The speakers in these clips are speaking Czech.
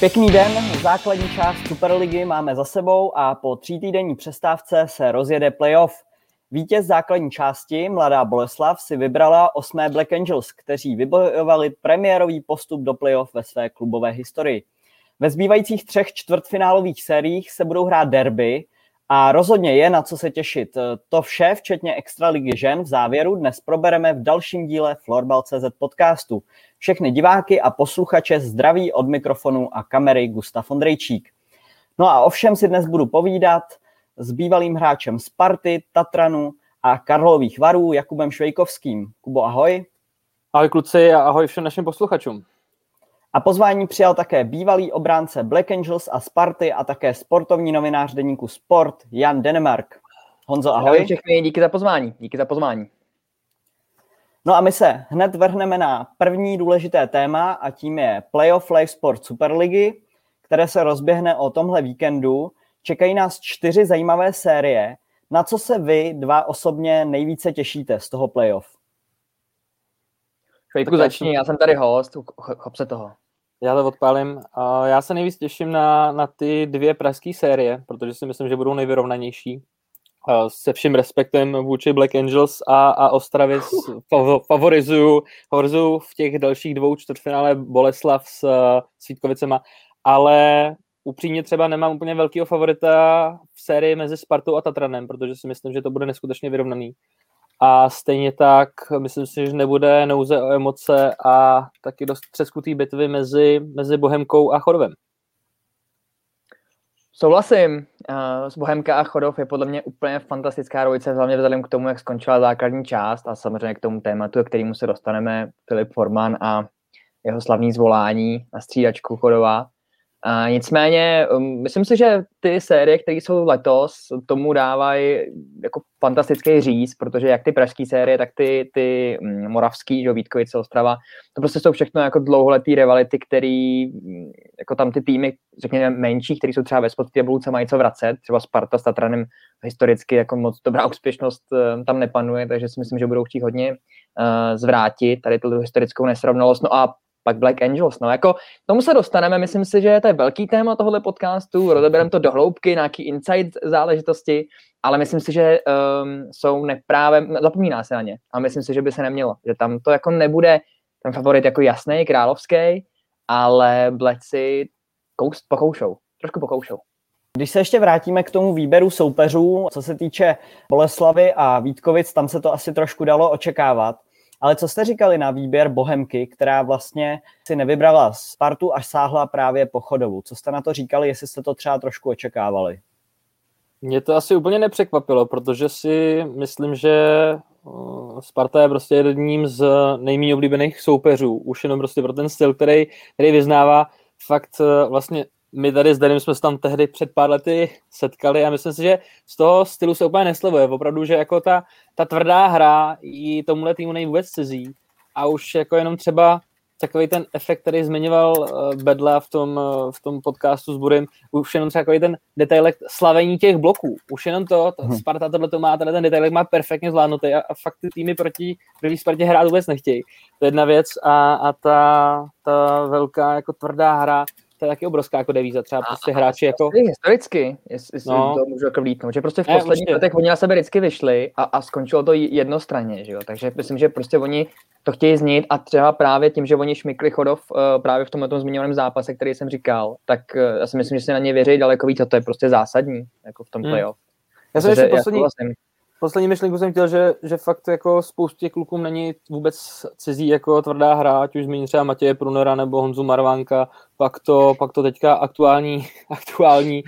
Pěkný den, základní část Superligy máme za sebou a po týdenní přestávce se rozjede playoff. Vítěz základní části, Mladá Boleslav, si vybrala osmé Black Angels, kteří vybojovali premiérový postup do playoff ve své klubové historii. Ve zbývajících třech čtvrtfinálových sériích se budou hrát derby a rozhodně je na co se těšit. To vše, včetně Extraligy žen v závěru, dnes probereme v dalším díle Florbal.cz podcastu. Všechny diváky a posluchače zdraví od mikrofonu a kamery Gustav Ondrejčík. No a ovšem si dnes budu povídat s bývalým hráčem Sparty, Tatranu a Karlových varů Jakubem Švejkovským. Kubo, ahoj. Ahoj kluci a ahoj všem našim posluchačům. A pozvání přijal také bývalý obránce Black Angels a Sparty a také sportovní novinář deníku Sport Jan Denemark. Honzo, ahoj. Ahoj všechny, díky za pozvání. Díky za pozvání. No a my se hned vrhneme na první důležité téma a tím je Playoff Live Sport Superligy, které se rozběhne o tomhle víkendu. Čekají nás čtyři zajímavé série. Na co se vy dva osobně nejvíce těšíte z toho playoff? Švejku, začni, já jsem tady host, chop se toho. Já to odpálím. Já se nejvíc těším na, na ty dvě pražské série, protože si myslím, že budou nejvyrovnanější. Se vším respektem vůči Black Angels a, a Ostravě favorizuju, favorizuju v těch dalších dvou čtvrtfinále Boleslav s, s Vítkovicema, ale upřímně třeba nemám úplně velkého favorita v sérii mezi Spartou a Tatranem, protože si myslím, že to bude neskutečně vyrovnaný. A stejně tak myslím si, že nebude nouze o emoce a taky dost třeskutý bitvy mezi, mezi Bohemkou a Chodovem. Souhlasím. S Bohemka a Chodov je podle mě úplně fantastická rovice, hlavně vzhledem k tomu, jak skončila základní část a samozřejmě k tomu tématu, k kterému se dostaneme, Filip Forman a jeho slavný zvolání na střídačku Chodova. A nicméně, um, myslím si, že ty série, které jsou letos, tomu dávají jako fantastický říz, protože jak ty pražské série, tak ty, ty mm, moravský, že Vítkovice, Ostrava, to prostě jsou všechno jako dlouholetý rivality, který mm, jako tam ty týmy, řekněme menší, které jsou třeba ve spodní tabulce, mají co vracet, třeba Sparta s Tatranem historicky jako moc dobrá úspěšnost eh, tam nepanuje, takže si myslím, že budou chtít hodně uh, zvrátit tady tu historickou nesrovnalost. No a pak Black Angels. No jako tomu se dostaneme, myslím si, že to je velký téma tohohle podcastu, rozebereme to do hloubky, nějaký insight záležitosti, ale myslím si, že um, jsou neprávem, zapomíná se na ně a myslím si, že by se nemělo, že tam to jako nebude ten favorit jako jasný, královský, ale Bleci kous, pokoušou, trošku pokoušou. Když se ještě vrátíme k tomu výběru soupeřů, co se týče Boleslavy a Vítkovic, tam se to asi trošku dalo očekávat. Ale co jste říkali na výběr Bohemky, která vlastně si nevybrala Spartu, až sáhla právě po chodovu? Co jste na to říkali, jestli jste to třeba trošku očekávali? Mě to asi úplně nepřekvapilo, protože si myslím, že Sparta je prostě jedním z nejméně oblíbených soupeřů, už jenom prostě pro ten styl, který, který vyznává fakt e, vlastně my tady s Danem jsme se tam tehdy před pár lety setkali a myslím si, že z toho stylu se úplně neslevuje. Opravdu, že jako ta, ta tvrdá hra i tomuhle týmu není vůbec cizí a už jako jenom třeba takový ten efekt, který zmiňoval uh, Bedla v tom, uh, v tom podcastu s Burym, už jenom třeba takový ten detailek slavení těch bloků. Už jenom to, to hmm. Sparta tohle to má, tenhle ten detailek má perfektně zvládnutý a, a fakt ty týmy proti první Spartě hrát vůbec nechtějí. To je jedna věc a, a ta, ta velká jako tvrdá hra to je taky obrovská jako devíza, třeba prostě hráči jako... Historicky, jestli no. to můžu jako vlítnout, že prostě v posledních ne, letech oni na sebe vždycky vyšli a, a skončilo to jednostranně, že jo, takže myslím, že prostě oni to chtějí znít a třeba právě tím, že oni šmykli Chodov uh, právě v tomhle zmiňovaném zápase, který jsem říkal, tak uh, já si myslím, že se na ně věří daleko víc a to je prostě zásadní, jako v tom hmm. playoff. Já jsem ještě poslední, poslední myšlenku jsem chtěl, že, že fakt jako spoustě klukům není vůbec cizí jako tvrdá hra, ať už zmíní třeba Matěje Prunera nebo Honzu Marvánka, pak to, pak to teďka aktuální, aktuální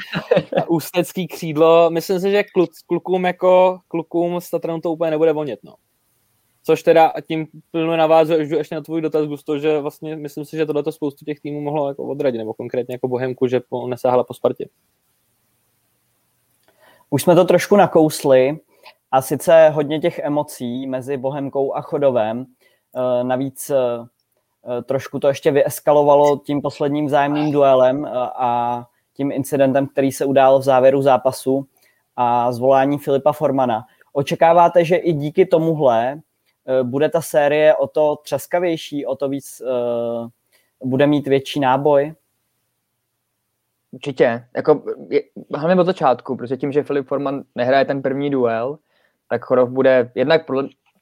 ústecký křídlo. Myslím si, že kluk, klukům jako klukům s Tatranou to úplně nebude vonět, no. Což teda tím plně navázuje ještě na tvůj dotaz, Gusto, že vlastně myslím si, že tohle spoustu těch týmů mohlo jako odradit, nebo konkrétně jako Bohemku, že po, nesáhla po Spartě. Už jsme to trošku nakousli. A sice hodně těch emocí mezi Bohemkou a Chodovem. Eh, navíc eh, eh, trošku to ještě vyeskalovalo tím posledním vzájemným duelem a tím incidentem, který se udál v závěru zápasu a zvolání Filipa Formana. Očekáváte, že i díky tomuhle bude ta série o to třeskavější, o to víc bude mít větší náboj? Určitě. Jako, hlavně od začátku, protože tím, že Filip Forman nehraje ten první duel, tak Chorov bude jednak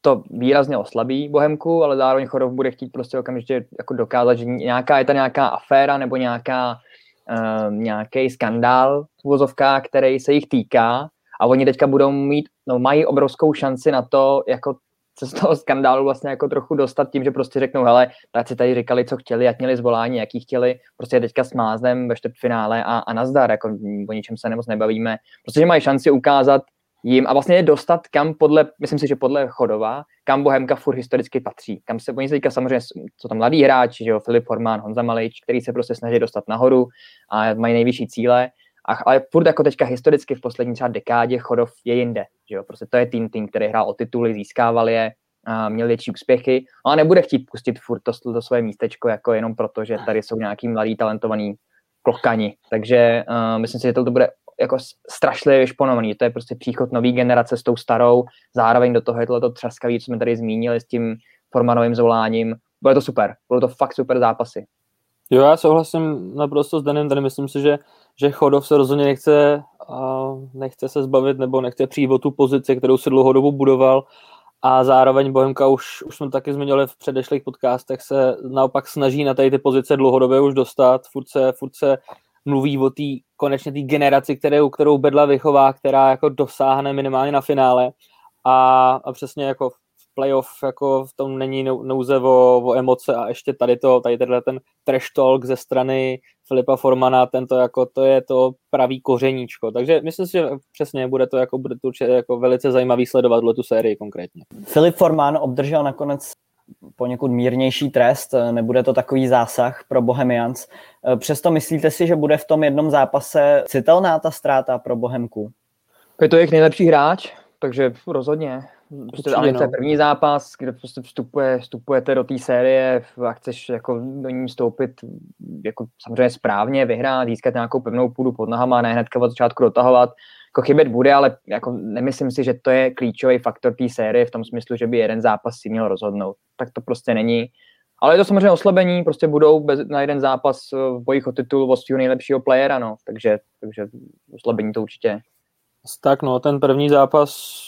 to výrazně oslabí Bohemku, ale zároveň Chorov bude chtít prostě okamžitě jako dokázat, že nějaká, je to nějaká aféra nebo nějaká, uh, nějaký skandál v vozovkách, který se jich týká a oni teďka budou mít, no mají obrovskou šanci na to, jako se z toho skandálu vlastně jako trochu dostat tím, že prostě řeknou, hele, tak si tady říkali, co chtěli, jak měli zvolání, jaký chtěli, prostě teďka s máznem ve čtvrtfinále a, a nazdar, jako o ničem se nemoc nebavíme. Prostě, že mají šanci ukázat jim a vlastně je dostat, kam podle, myslím si, že podle Chodova, kam Bohemka furt historicky patří. Kam se, oni se teďka samozřejmě, co tam mladý hráči, že jo, Filip Forman, Honza Malič, který se prostě snaží dostat nahoru a mají nejvyšší cíle, a, ale furt jako teďka historicky v poslední třeba dekádě Chodov je jinde. Že jo? Prostě to je tým, tým, který hrál o tituly, získával je, a měl větší úspěchy, no a nebude chtít pustit furt to, to svoje místečko jako jenom proto, že tady jsou nějaký mladý talentovaný klokani. Takže uh, myslím si, že to bude jako strašlivě vyšponovaný. To je prostě příchod nový generace s tou starou, zároveň do toho je tohleto třaskavý, co jsme tady zmínili s tím formanovým zvoláním. Bude to super, budou to fakt super zápasy. Jo, já souhlasím naprosto s Danem, tady myslím si, že, že Chodov se rozhodně nechce, uh, nechce se zbavit nebo nechce přijít o tu pozici, kterou si dlouhodobu budoval a zároveň Bohemka už, už jsme taky zmiňovali v předešlých podcastech, se naopak snaží na tady ty pozice dlouhodobě už dostat, furt se, furt se mluví o té konečně té generaci, kterou, kterou Bedla vychová, která jako dosáhne minimálně na finále a, a přesně jako playoff jako v tom není nouze o, o emoce a ještě tady to, tady tenhle ten trash talk ze strany Filipa Formana, tento jako, to je to pravý kořeníčko. Takže myslím si, že přesně bude to jako, bude to určitě jako velice zajímavý sledovat tu sérii konkrétně. Filip Forman obdržel nakonec poněkud mírnější trest, nebude to takový zásah pro Bohemians. Přesto myslíte si, že bude v tom jednom zápase citelná ta ztráta pro Bohemku? Je to jejich nejlepší hráč, takže rozhodně. Prostě, ale to je první zápas, kde prostě vstupuje, vstupujete do té série a chceš jako do ní vstoupit jako samozřejmě správně, vyhrát, získat nějakou pevnou půdu pod nohama, ne hnedka od začátku dotahovat. Jako chybět bude, ale jako nemyslím si, že to je klíčový faktor té série v tom smyslu, že by jeden zápas si měl rozhodnout. Tak to prostě není. Ale je to samozřejmě oslabení, prostě budou bez, na jeden zápas v bojích o titul o nejlepšího playera, no. takže, takže oslabení to určitě tak no, ten první zápas,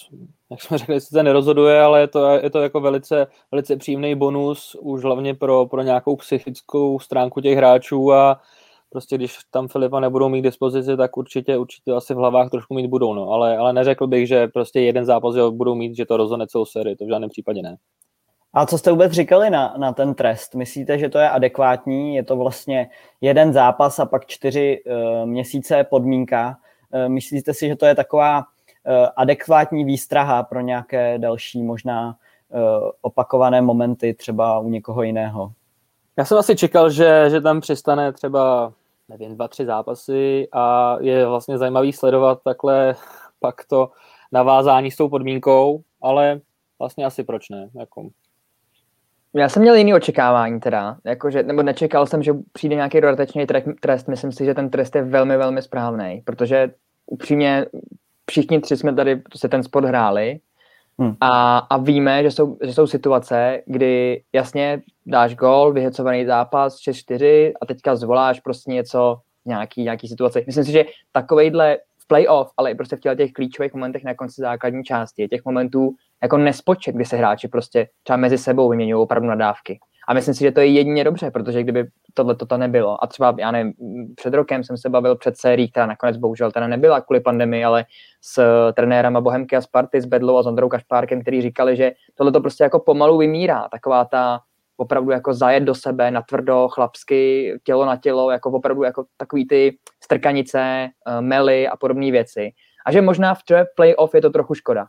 jak jsme řekli, se nerozhoduje, ale je to, je to jako velice, velice příjemný bonus, už hlavně pro, pro nějakou psychickou stránku těch hráčů a prostě když tam Filipa nebudou mít k dispozici, tak určitě, určitě asi v hlavách trošku mít budou, no. ale, ale neřekl bych, že prostě jeden zápas že budou mít, že to rozhodne celou sérii, to v žádném případě ne. A co jste vůbec říkali na, na ten trest? Myslíte, že to je adekvátní? Je to vlastně jeden zápas a pak čtyři uh, měsíce podmínka? Eh, myslíte si, že to je taková adekvátní výstraha pro nějaké další možná eh, opakované momenty třeba u někoho jiného? Já jsem asi čekal, že, že tam přistane třeba nevím, dva, tři zápasy a je vlastně zajímavý sledovat takhle pak to navázání s tou podmínkou, ale vlastně asi proč ne. Jako. Já jsem měl jiný očekávání teda, jakože, nebo nečekal jsem, že přijde nějaký dodatečný trest, myslím si, že ten trest je velmi, velmi správný, protože upřímně všichni tři jsme tady prostě ten sport hráli hmm. a, a víme, že jsou, že jsou situace, kdy jasně dáš gol, vyhecovaný zápas 6-4 a teďka zvoláš prostě něco, nějaký, nějaký situace. Myslím si, že takovejhle v playoff, ale i prostě v těch klíčových momentech na konci základní části, těch momentů jako nespočet, kdy se hráči prostě třeba mezi sebou vyměňují opravdu nadávky. A myslím si, že to je jedině dobře, protože kdyby tohle toto nebylo, a třeba, já nevím, před rokem jsem se bavil před sérií, která nakonec bohužel teda nebyla kvůli pandemii, ale s trenérama Bohemky a Sparty, s Bedlou a s Ondrou Kašpárkem, který říkali, že tohle to prostě jako pomalu vymírá, taková ta opravdu jako zajet do sebe, natvrdo, chlapsky, tělo na tělo, jako opravdu jako takový ty strkanice, eh, mely a podobné věci. A že možná v playoff je to trochu škoda,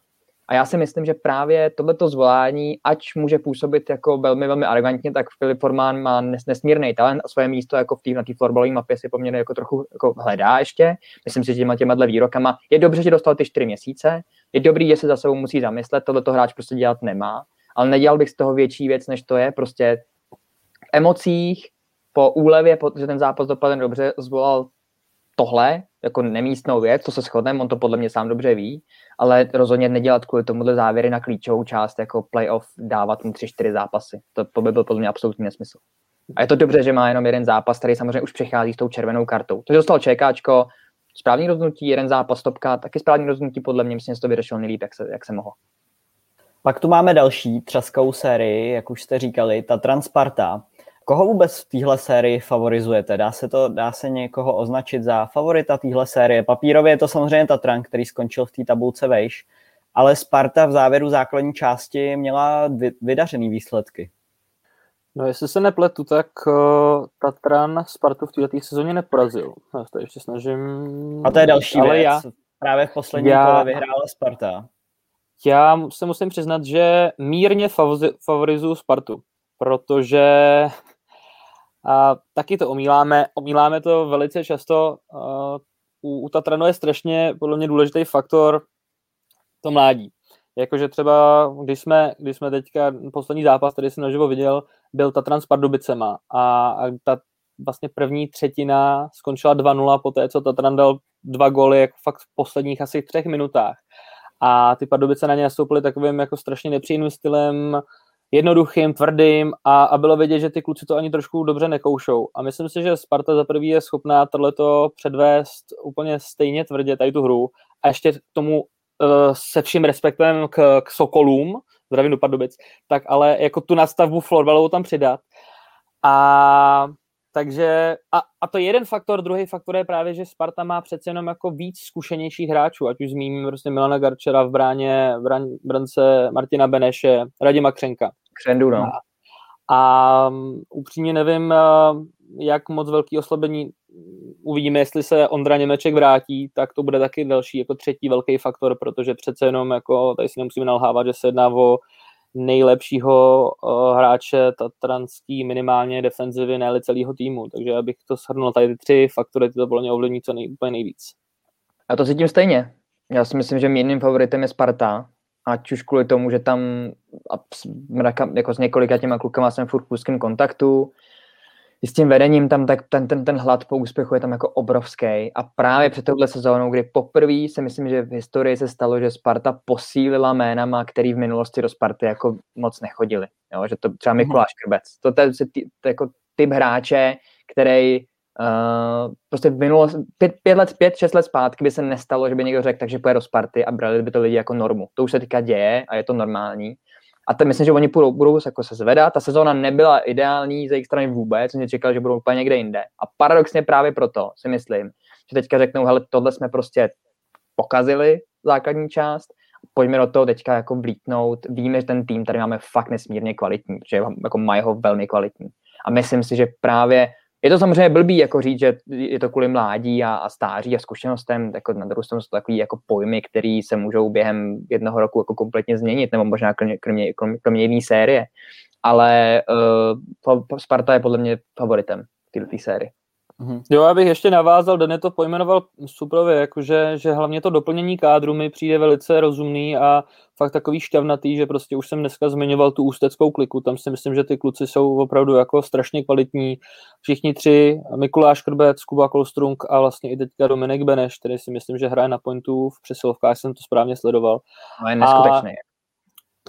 a já si myslím, že právě tohleto zvolání, ač může působit jako velmi, velmi arrogantně, tak Filip Forman má nes, nesmírný talent a svoje místo jako v tý, na té florbalové mapě si poměrně jako trochu jako hledá ještě. Myslím si, že těma těma výrokama je dobře, že dostal ty čtyři měsíce, je dobrý, že se za sebou musí zamyslet, tohleto hráč prostě dělat nemá, ale nedělal bych z toho větší věc, než to je. Prostě v emocích, po úlevě, protože ten zápas dopadl dobře, zvolal tohle jako nemístnou věc, to se shodneme, on to podle mě sám dobře ví, ale rozhodně nedělat kvůli tomuhle závěry na klíčovou část jako playoff dávat mu tři, čtyři zápasy. To, to by byl podle mě absolutní nesmysl. A je to dobře, že má jenom jeden zápas, který samozřejmě už přechází s tou červenou kartou. To, že dostal čekáčko, správný rozhodnutí, jeden zápas, topka, taky správný rozhodnutí, podle mě, myslím, že to vyřešil nejlíp, jak se, jak se mohlo. Pak tu máme další třaskou sérii, jak už jste říkali, ta Transparta. Koho vůbec v téhle sérii favorizujete? Dá se, to, dá se někoho označit za favorita téhle série? Papírově je to samozřejmě Tatran, který skončil v té tabulce vejš, ale Sparta v závěru základní části měla vydařený výsledky. No jestli se nepletu, tak uh, Tatran Spartu v této sezóně neporazil. Já to ještě snažím... A to je další ale věc. Já, Právě v poslední já, kole vyhrála Sparta. Já se musím přiznat, že mírně favorizuju Spartu, protože a taky to omíláme, omíláme to velice často. U, u Tatranu je strašně podle mě důležitý faktor to mládí. Jakože třeba, když jsme, když jsme teďka poslední zápas, který jsem naživo viděl, byl Tatran s Pardubicema a, a ta vlastně první třetina skončila 2-0 po té, co Tatran dal dva góly jako fakt v posledních asi třech minutách. A ty Pardubice na ně nastoupily takovým jako strašně nepříjemným stylem, jednoduchým, tvrdým a, a bylo vidět, že ty kluci to ani trošku dobře nekoušou. A myslím si, že Sparta za prvý je schopná tohleto předvést úplně stejně tvrdě, tady tu hru a ještě k tomu uh, se vším respektem k, k Sokolům, zdravím do Pardubic, tak ale jako tu nastavbu florbalovou tam přidat. A takže, a, a to je jeden faktor, druhý faktor je právě, že Sparta má přece jenom jako víc zkušenějších hráčů, ať už zmíním prostě Milana Garčera v bráně, v brance Martina Beneše, Radima Křenka. Křendu, no. A, upřímně nevím, jak moc velký oslabení uvidíme, jestli se Ondra Němeček vrátí, tak to bude taky další jako třetí velký faktor, protože přece jenom jako, tady si nemusíme nalhávat, že se jedná o nejlepšího hráče tatranský minimálně defenzivy, ne celého týmu. Takže abych to shrnul, tady ty tři faktory ty to bylo ovlivní co nej, úplně nejvíc. Já to cítím stejně. Já si myslím, že mým favoritem je Sparta, ať už kvůli tomu, že tam jako s několika těma klukama jsem furt v úzkém kontaktu, i s tím vedením tam tak ten, ten, ten hlad po úspěchu je tam jako obrovský. A právě před touhle sezónou, kdy poprvé si myslím, že v historii se stalo, že Sparta posílila jménama, který v minulosti do Sparty jako moc nechodili. Jo? Že to třeba Mikuláš mhm. Krbec. To, to jako typ hráče, který Uh, prostě v minulosti, pět, pět let, pět, šest let zpátky by se nestalo, že by někdo řekl, takže pojede do Sparty a brali by to lidi jako normu. To už se teďka děje a je to normální. A to myslím, že oni budou, budou jako se zvedat. Ta sezóna nebyla ideální ze jejich strany vůbec, jsem čekal, že budou úplně někde jinde. A paradoxně právě proto si myslím, že teďka řeknou, hele, tohle jsme prostě pokazili, základní část, pojďme do toho teďka jako blítnout. Víme, že ten tým tady máme fakt nesmírně kvalitní, že jako mají ho velmi kvalitní. A myslím si, že právě je to samozřejmě blbý jako říct, že je to kvůli mládí a, a stáří a zkušenostem, jako na druhou stranu jsou to takový jako pojmy, které se můžou během jednoho roku jako kompletně změnit, nebo možná kromě, kromě, kromě jiné série. Ale uh, Sparta je podle mě favoritem této sérii. Mm-hmm. Jo, abych ještě navázal, Dany to pojmenoval suprově, jakože že hlavně to doplnění kádru mi přijde velice rozumný a fakt takový šťavnatý, že prostě už jsem dneska zmiňoval tu ústeckou kliku, tam si myslím, že ty kluci jsou opravdu jako strašně kvalitní. Všichni tři, Mikuláš Krbec, Kuba Kolstrung a vlastně i teďka Dominik Beneš, který si myslím, že hraje na pointu v přesilovkách, jsem to správně sledoval. No je neskutečný. A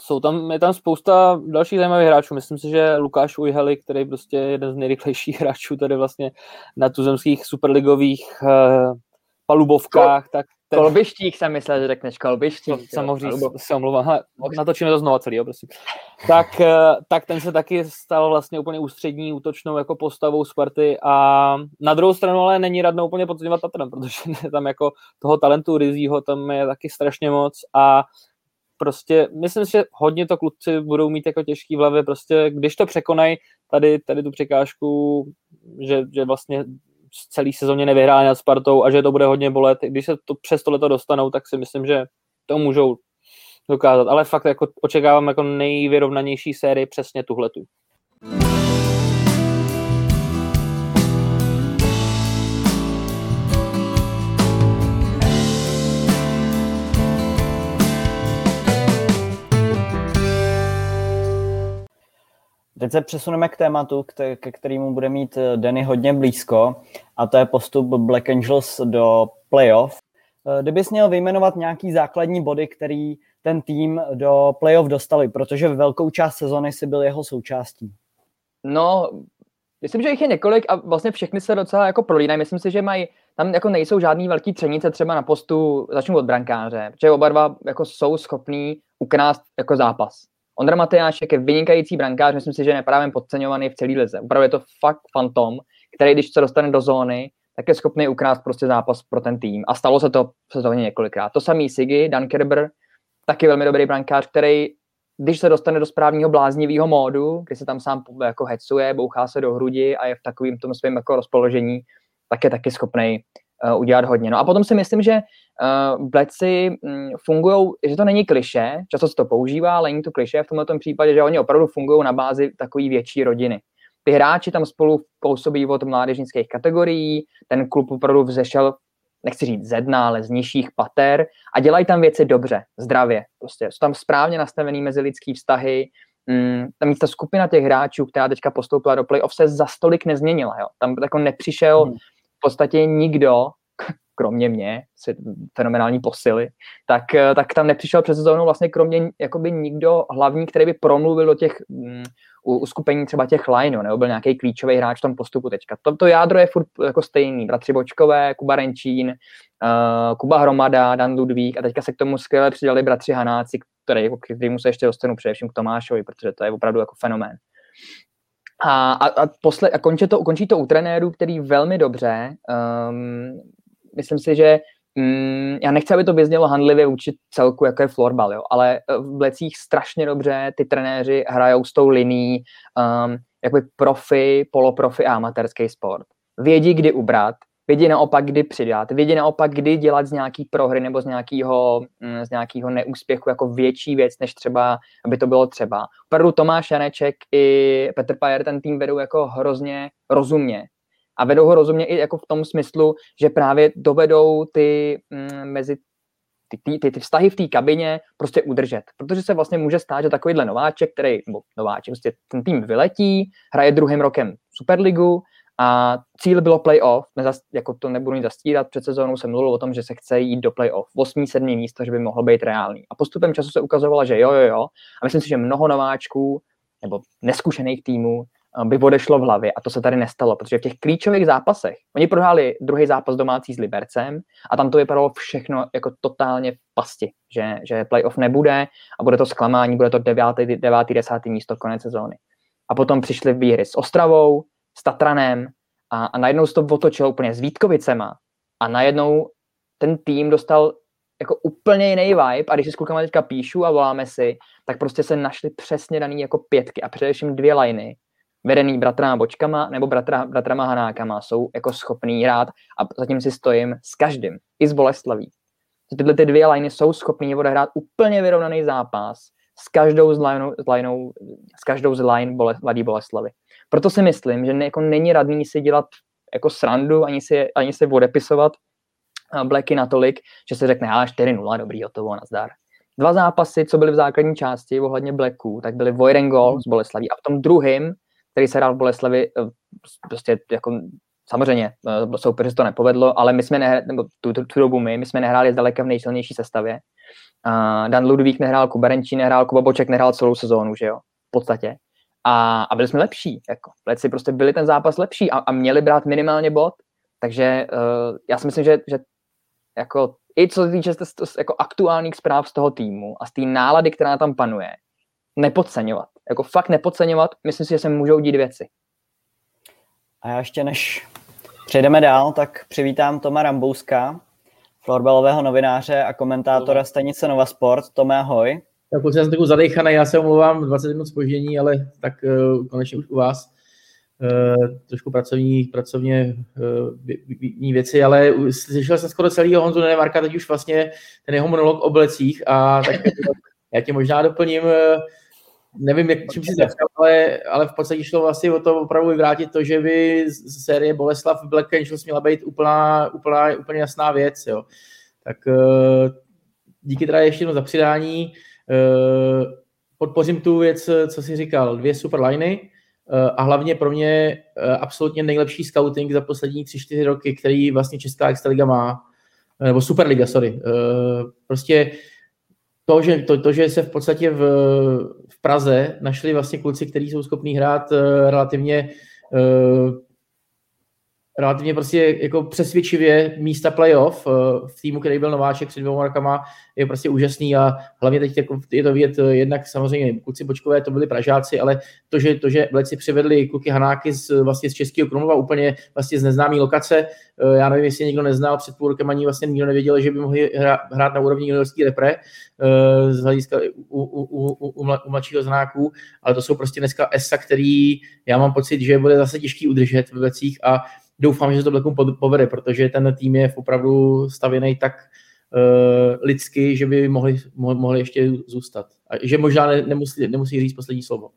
jsou tam, je tam spousta dalších zajímavých hráčů. Myslím si, že Lukáš Ujheli, který prostě je jeden z nejrychlejších hráčů tady vlastně na tuzemských superligových uh, palubovkách, tak ten... Kolbištích jsem myslel, že řekneš kolbištích. To samozřejmě se omlouvám. natočíme to znova celý, prosím. Tak, eh, tak ten se taky stal vlastně úplně ústřední útočnou jako postavou Sparty a na druhou stranu ale není radno úplně podceňovat Tatran, protože tam jako toho talentu Rizího tam je taky strašně moc a prostě myslím si, že hodně to kluci budou mít jako těžký v hlavě, prostě když to překonají tady, tady tu překážku, že, že vlastně celý sezóně nevyhráli nad Spartou a že to bude hodně bolet, když se to přes tohleto dostanou, tak si myslím, že to můžou dokázat, ale fakt jako očekávám jako nejvyrovnanější sérii přesně tuhletu. Teď se přesuneme k tématu, ke kterému bude mít eh, Denny hodně blízko, a to je postup Black Angels do playoff. Eh, kdybys měl vyjmenovat nějaký základní body, který ten tým do playoff dostali, protože velkou část sezony si byl jeho součástí. No, myslím, že jich je několik a vlastně všechny se docela jako prolínají. Myslím si, že mají, tam jako nejsou žádný velký třenice třeba na postu, začnu od brankáře, protože oba dva jako jsou schopní ukrást jako zápas. Ondra Matyášek je vynikající brankář, myslím si, že je neprávě podceňovaný v celý lize. Opravdu je to fakt fantom, který když se dostane do zóny, tak je schopný ukrást prostě zápas pro ten tým. A stalo se to sezóně několikrát. To samý Sigi, Dan Kerber, taky velmi dobrý brankář, který když se dostane do správního bláznivého módu, kdy se tam sám jako hecuje, bouchá se do hrudi a je v takovém tom svém jako rozpoložení, tak je taky schopný uh, udělat hodně. No a potom si myslím, že uh, bleci um, fungují, že to není kliše, často se to používá, ale není to kliše v tomto případě, že oni opravdu fungují na bázi takové větší rodiny. Ty hráči tam spolu působí od mládežnických kategorií, ten klub opravdu vzešel nechci říct ze dna, ale z nižších pater a dělají tam věci dobře, zdravě. Prostě jsou tam správně nastavený mezilidský vztahy, mm, tam ta skupina těch hráčů, která teďka postoupila do playoff, se za stolik nezměnila. Jo. Tam jako nepřišel hmm. v podstatě nikdo, kromě mě, fenomenální posily, tak, eh, tak tam nepřišel přes sezónu vlastně kromě jakoby nikdo hlavní, který by promluvil do těch mm, uskupení třeba těch line, nebo byl nějaký klíčový hráč v tom postupu teďka. To, to jádro je furt jako stejný. Bratři Bočkové, Kuba Renčín, uh, Kuba Hromada, Dan Ludvík a teďka se k tomu skvěle přidali bratři Hanáci, který, k kterému se ještě dostanu především k Tomášovi, protože to je opravdu jako fenomén. A, a, a, posle, a končí, to, končí to u trenérů, který velmi dobře, um, myslím si, že Mm, já nechci, aby to vyznělo handlivě vůči celku, jako je florbal, jo, ale eh, v Blecích strašně dobře ty trenéři hrajou s tou liní um, jakoby profi, poloprofi a amatérský sport. Vědí, kdy ubrat, vědí naopak, kdy přidat, vědí naopak, kdy dělat z nějaký prohry nebo z nějakého, mm, z nějakého neúspěchu jako větší věc, než třeba, aby to bylo třeba. Opravdu Tomáš Janeček i Petr Pajer ten tým vedou jako hrozně rozumně a vedou ho rozumně i jako v tom smyslu, že právě dovedou ty mm, mezi ty, ty, ty, ty vztahy v té kabině prostě udržet. Protože se vlastně může stát, že takovýhle nováček, který, nebo nováček, prostě ten tým vyletí, hraje druhým rokem Superligu a cíl bylo playoff, nezas, jako to nebudu nic zastírat, před sezónou jsem mluvil o tom, že se chce jít do playoff, 8. 7. místo, že by mohlo být reálný. A postupem času se ukazovalo, že jo, jo, jo. A myslím si, že mnoho nováčků nebo neskušených týmů by odešlo v hlavě a to se tady nestalo, protože v těch klíčových zápasech, oni prohráli druhý zápas domácí s Libercem a tam to vypadalo všechno jako totálně v pasti, že, že playoff nebude a bude to zklamání, bude to 9. 9. 10. místo konec sezóny. A potom přišly výhry s Ostravou, s Tatranem a, a najednou se to otočilo úplně s Vítkovicema a najednou ten tým dostal jako úplně jiný vibe a když si s klukama teďka píšu a voláme si, tak prostě se našly přesně daný jako pětky a především dvě liny, vedený bratrama Bočkama nebo bratra, bratrama Hanákama jsou jako schopný hrát a zatím si stojím s každým, i s Boleslaví. Tyhle ty dvě liney jsou schopný odehrát úplně vyrovnaný zápas s každou z, lineou, z, lineou, s každou z line bole, Mladý Boleslavy. Proto si myslím, že ne, jako není radný si dělat jako srandu, ani si, ani si odepisovat Blacky natolik, že se řekne, ale 4-0, dobrý, hotovo, nazdar. Dva zápasy, co byly v základní části ohledně Blacků, tak byly Vojrengol z Boleslaví a v tom druhém který se hrál v Boleslavi, eh, prostě jako samozřejmě eh, soupeři to nepovedlo, ale my jsme nehráli, nebo tu, tu, tu dobu my, my jsme nehráli zdaleka v nejsilnější sestavě. Uh, Dan Ludvík nehrál, Kuba Renčí nehrál, Kuba Boček nehrál celou sezónu, že jo, v podstatě. A, a byli jsme lepší, jako. Leci prostě byli ten zápas lepší a, a měli brát minimálně bod, takže uh, já si myslím, že, že jako i co se týče jako aktuálních zpráv z toho týmu a z té nálady, která tam panuje, nepodceňovat. Jako fakt nepodceňovat, myslím si, že se můžou dít věci. A já ještě než přejdeme dál, tak přivítám Toma Rambouska, florbalového novináře a komentátora stanice Nova Sport. Tome, ahoj. Tak protože jsem takovou zadejchaný, já se omlouvám 20 minut spoždění, ale tak uh, konečně už u vás. Uh, trošku pracovní, pracovně uh, věci, ale slyšel jsem skoro celý Honzu Nemarka, teď už vlastně ten jeho monolog o blecích a tak já tě možná doplním, nevím, jak, čím si začal, ale, ale v podstatě šlo vlastně o to opravdu vyvrátit to, že by série Boleslav Black Angels měla být úplná, úplná, úplně jasná věc. Jo. Tak uh, díky teda ještě jednou za přidání. Uh, podpořím tu věc, co jsi říkal, dvě super liny uh, a hlavně pro mě absolutně nejlepší scouting za poslední tři, čtyři roky, který vlastně Česká extraliga má, nebo Superliga, sorry. Prostě to, že, to, to, že se v podstatě v, v Praze našli vlastně kluci, kteří jsou schopní hrát uh, relativně relativně prostě jako přesvědčivě místa playoff v týmu, který byl nováček před dvěma rokama, je prostě úžasný a hlavně teď jako je to vidět jednak samozřejmě kluci Bočkové, to byli Pražáci, ale to, že, to, že Bleci přivedli kluky Hanáky z, vlastně z Českého Krumlova úplně vlastně z neznámé lokace, já nevím, jestli někdo neznal před půl rokem, ani vlastně nikdo nevěděl, že by mohli hrát na úrovni juniorský repre z hlediska u, u, u, u, u mladšího znáků, ale to jsou prostě dneska ESA, který já mám pocit, že bude zase těžký udržet v Blecích a doufám, že se to Blackům povede, protože ten tým je opravdu stavěný tak uh, lidsky, že by mohli, mohli ještě zůstat. A že možná ne, nemusí, nemusí říct poslední slovo.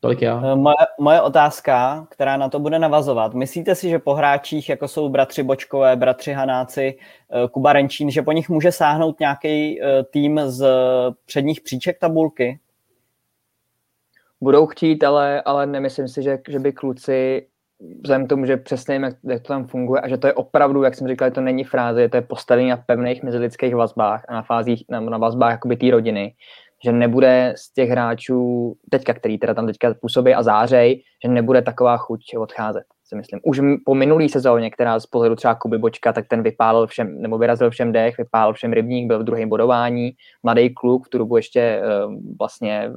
Tolik já. Eh, moje, moje otázka, která na to bude navazovat. Myslíte si, že po hráčích, jako jsou bratři Bočkové, bratři Hanáci, eh, Kuba Renčín, že po nich může sáhnout nějaký tým z předních příček tabulky? Budou chtít, ale, ale nemyslím si, že, že by kluci vzhledem k tomu, že přesně jak, jak to tam funguje a že to je opravdu, jak jsem říkal, to není fráze, to je postavení na pevných mezilidských vazbách a na fázích, na, na vazbách jakoby té rodiny, že nebude z těch hráčů, teďka, který teda tam teďka působí a zářej, že nebude taková chuť odcházet, si myslím. Už po minulý sezóně, která z pohledu třeba Kuby Bočka, tak ten vypálil všem, nebo vyrazil všem dech, vypálil všem rybník, byl v druhém bodování, mladý kluk, v tu dobu ještě uh, vlastně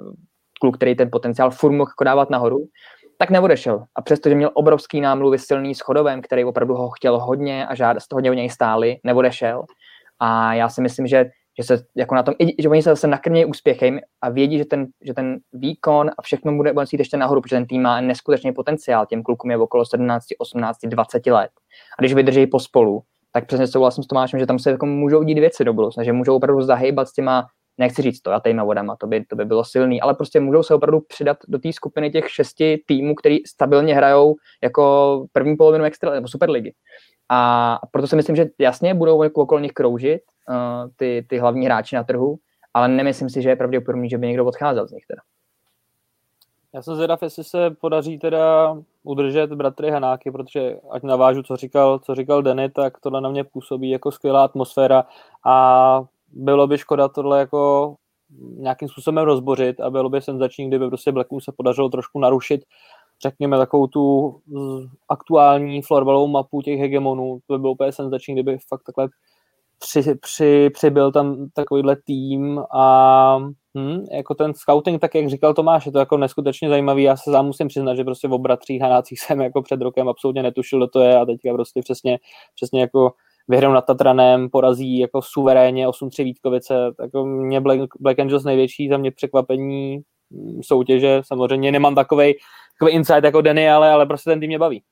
kluk, který ten potenciál furt mohl jako dávat nahoru, tak neodešel. A přestože měl obrovský námluvy silný s chodovem, který opravdu ho chtěl hodně a žádat, hodně o něj stáli, neodešel. A já si myslím, že, že se jako na tom, že oni se zase nakrmějí úspěchem a vědí, že ten, že ten výkon a všechno bude jít ještě nahoru, protože ten tým má neskutečný potenciál. Těm klukům je okolo 17, 18, 20 let. A když vydrží pospolu, tak přesně souhlasím s Tomášem, že tam se jako můžou dít věci do budoucna, že můžou opravdu zahýbat s těma nechci říct to, a tejma vodama, to by, to by bylo silný, ale prostě můžou se opravdu přidat do té skupiny těch šesti týmů, který stabilně hrajou jako první polovinu extra nebo superligy. A proto si myslím, že jasně budou jako okolo nich kroužit uh, ty, ty hlavní hráči na trhu, ale nemyslím si, že je pravděpodobný, že by někdo odcházel z nich teda. Já jsem zvědav, jestli se podaří teda udržet bratry Hanáky, protože ať navážu, co říkal, co říkal Denny, tak tohle na mě působí jako skvělá atmosféra a bylo by škoda tohle jako nějakým způsobem rozbořit a bylo by senzační, kdyby prostě Blackům se podařilo trošku narušit řekněme takovou tu aktuální florbalovou mapu těch hegemonů. To by bylo úplně senzační, kdyby fakt takhle při, při, přibyl tam takovýhle tým a hm, jako ten scouting, tak jak říkal Tomáš, je to jako neskutečně zajímavý. Já se sám musím přiznat, že prostě v obratřích hanácích jsem jako před rokem absolutně netušil, kdo to je a teďka prostě přesně, přesně jako vyhrou nad Tatranem, porazí jako suverénně 8-3 Vítkovice, tak mě Black, Black Angels největší za mě překvapení mm, soutěže, samozřejmě nemám takový takový insight jako Denny, ale, ale prostě ten tým mě baví.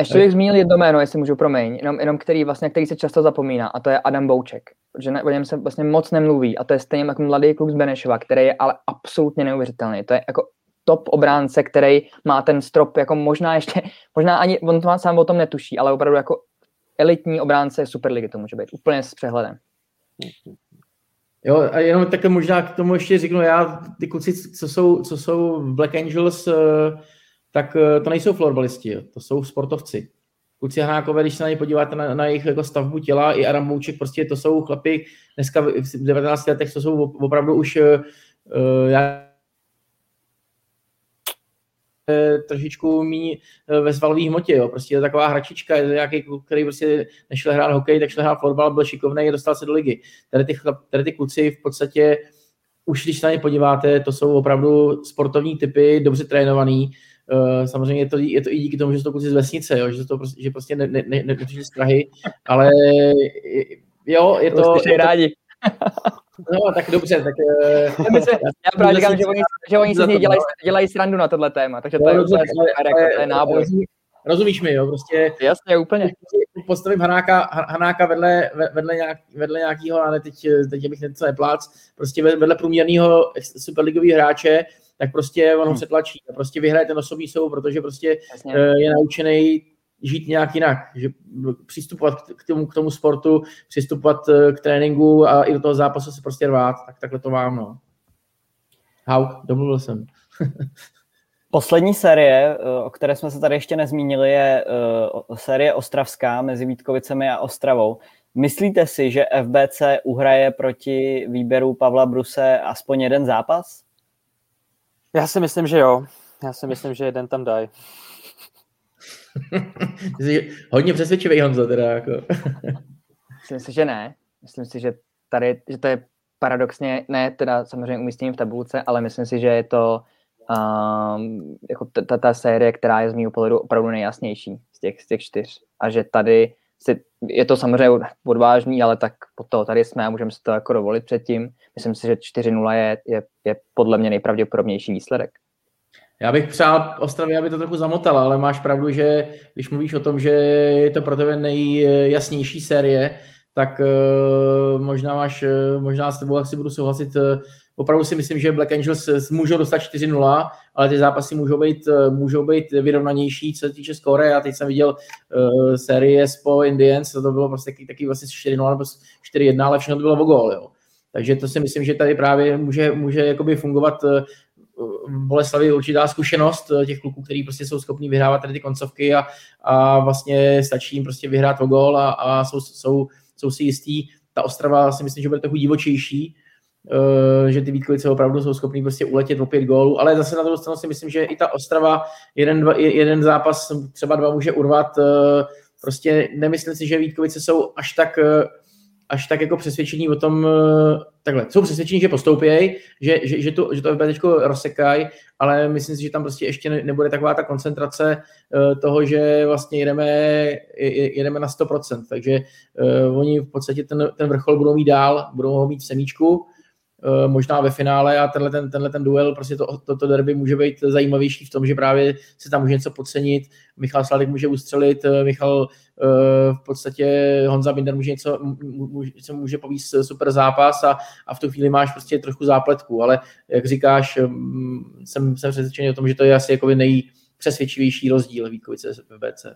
Ještě bych zmínil jedno jméno, jestli můžu, promiň, jenom, jenom který, vlastně, který se často zapomíná, a to je Adam Bouček. Že ne, o něm se vlastně moc nemluví a to je stejně jako mladý kluk z Benešova, který je ale absolutně neuvěřitelný. To je jako top obránce, který má ten strop jako možná ještě, možná ani on to sám o tom netuší, ale opravdu jako elitní obránce Superligy to může být, úplně s přehledem. Jo, a jenom také možná k tomu ještě řeknu, já, ty kluci, co jsou, co jsou Black Angels, eh, tak eh, to nejsou florbalisti, to jsou sportovci. Kluci Hanákové, když se na ně podíváte na, na jejich jako stavbu těla, i Adam Bouček, prostě to jsou chlapy, dneska v 19 letech, to jsou opravdu už, uh, já Eh, trošičku mí eh, ve svalové hmotě, jo. prostě je taková hračička, je nějaký kluk, který prostě nešel hrát hokej, tak šel hrát fotbal, byl šikovný a dostal se do ligy. Tady ty, chlap, tady ty kluci v podstatě, už když se na ně podíváte, to jsou opravdu sportovní typy, dobře trénovaný, Uh, samozřejmě je to, je to i díky tomu, že jsou to kluci z vesnice, jo, že, to prostě, že prostě ne, ne, ne, ne, z Prahy, ale jo, je to... Prostě je to rádi. No, tak dobře, tak... Uh, se, já právě říkám, že oni, že oni si z něj dělají, dělají srandu na tohle téma, takže to no, je, dobře, super, jako, to je náboj. Rozumíš mi, jo, prostě... Jasně, úplně. Postavím Hanáka, Hanáka vedle, vedle, nějak, vedle nějakého, ale teď, teď bych něco neplác, prostě vedle průměrného superligového hráče, tak prostě on ho hmm. přetlačí a prostě vyhraje ten osobní soubor, protože prostě Jasně. Eh, je naučený žít nějak jinak, že přistupovat k tomu, k tomu sportu, přistupovat eh, k tréninku a i do toho zápasu se prostě rvát, tak takhle to mám, no. Hau, domluvil jsem. Poslední série, eh, o které jsme se tady ještě nezmínili, je eh, série Ostravská mezi Vítkovicemi a Ostravou. Myslíte si, že FBC uhraje proti výběru Pavla Bruse aspoň jeden zápas? Já si myslím, že jo. Já si myslím, že jeden tam dají. Hodně přesvědčivý Honzo, teda jako. Myslím si, že ne. Myslím si, že tady, že to je paradoxně, ne teda samozřejmě umístěním v tabulce, ale myslím si, že je to um, jako ta, ta série, která je z mého pohledu opravdu nejjasnější z těch, z těch čtyř. A že tady si, je to samozřejmě odvážný, ale tak po to tady jsme a můžeme si to jako dovolit předtím. Myslím si, že 4-0 je, je, je podle mě nejpravděpodobnější výsledek. Já bych přál Ostravě, aby to trochu zamotala, ale máš pravdu, že když mluvíš o tom, že je to pro tebe nejjasnější série, tak uh, možná máš, uh, možná s tebou asi budu souhlasit. Uh, opravdu si myslím, že Black Angels můžou dostat 4-0, ale ty zápasy můžou být, můžou být vyrovnanější, co se týče skóre. Já teď jsem viděl uh, série Spo Indians, to bylo prostě taky, taky vlastně 4-0 nebo 4-1, ale všechno to bylo o gól, jo. Takže to si myslím, že tady právě může, může jakoby fungovat Boleslavi určitá zkušenost těch kluků, kteří prostě jsou schopní vyhrávat tady ty koncovky a, a vlastně stačí jim prostě vyhrát o gól a, a jsou, jsou jsou si jistí. Ta Ostrava si myslím, že bude trochu divočejší, eh, že ty Vítkovice opravdu jsou schopní prostě uletět o pět gólů, ale zase na druhou stranu si myslím, že i ta Ostrava jeden, dva, jeden zápas, třeba dva může urvat. Eh, prostě nemyslím si, že Vítkovice jsou až tak eh, až tak jako přesvědčení o tom, eh, takhle, jsou přesvědčení, že postoupějí, že, že, že, to, že to FB teďko rozsekají, ale myslím si, že tam prostě ještě nebude taková ta koncentrace uh, toho, že vlastně jedeme, jedeme na 100%, takže uh, oni v podstatě ten, ten vrchol budou mít dál, budou ho mít v semíčku, Eh, možná ve finále a tenhle ten, tenhle ten duel, prostě to, toto derby může být zajímavější v tom, že právě se tam může něco podcenit, Michal Sladek může ustřelit, eh, Michal eh, v podstatě Honza Binder může něco, může, může povíst super zápas a, a v tu chvíli máš prostě trošku zápletku, ale jak říkáš, jsem, jsem přesvědčený o tom, že to je asi jako nejpřesvědčivější rozdíl Vítkovice v BC.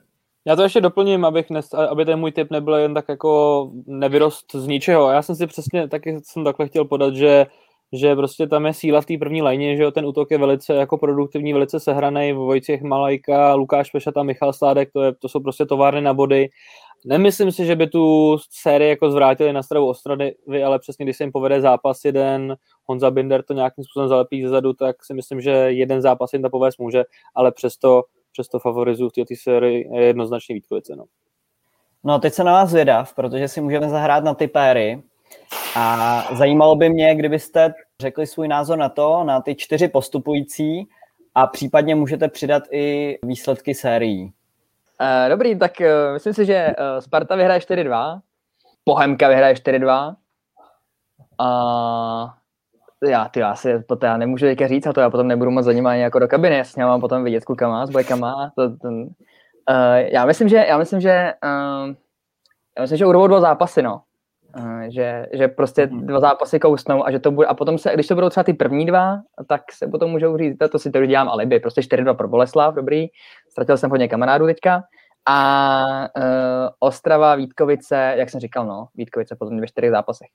Já to ještě doplním, abych ne, aby ten můj tip nebyl jen tak jako nevyrost z ničeho. Já jsem si přesně taky jsem takhle chtěl podat, že že prostě tam je síla v té první lajně, že jo, ten útok je velice jako produktivní, velice sehraný, Vojtěch Malajka, Lukáš Pešata, Michal Stádek, to, je, to jsou prostě továrny na body. Nemyslím si, že by tu sérii jako zvrátili na stranu Ostravy, ale přesně když se jim povede zápas jeden, Honza Binder to nějakým způsobem zalepí zezadu, tak si myslím, že jeden zápas jim to povést může, ale přesto přesto favorizuju v této sérii jednoznačně Vítkovice. No. no teď se na vás zvědav, protože si můžeme zahrát na ty péry a zajímalo by mě, kdybyste řekli svůj názor na to, na ty čtyři postupující a případně můžete přidat i výsledky sérií. Uh, dobrý, tak uh, myslím si, že uh, Sparta vyhraje 4-2, Pohemka vyhraje 4-2 a já, ty, já si to já nemůžu teďka říct a to já potom nebudu moc zajímat jako do kabiny, já s mám potom vidět s klukama, s bojkama. To, ten, uh, já myslím, že, já myslím, že, uh, já myslím, že urvou dva zápasy, no. Uh, že, že prostě mhm. dva zápasy kousnou a že to bude, a potom se, když to budou třeba ty první dva, tak se potom můžou říct, to si to dělám alibi, prostě 4-2 pro Boleslav, dobrý, ztratil jsem hodně kamarádů teďka, a uh, Ostrava, Vítkovice, jak jsem říkal, no, Vítkovice potom ve čtyřech zápasech.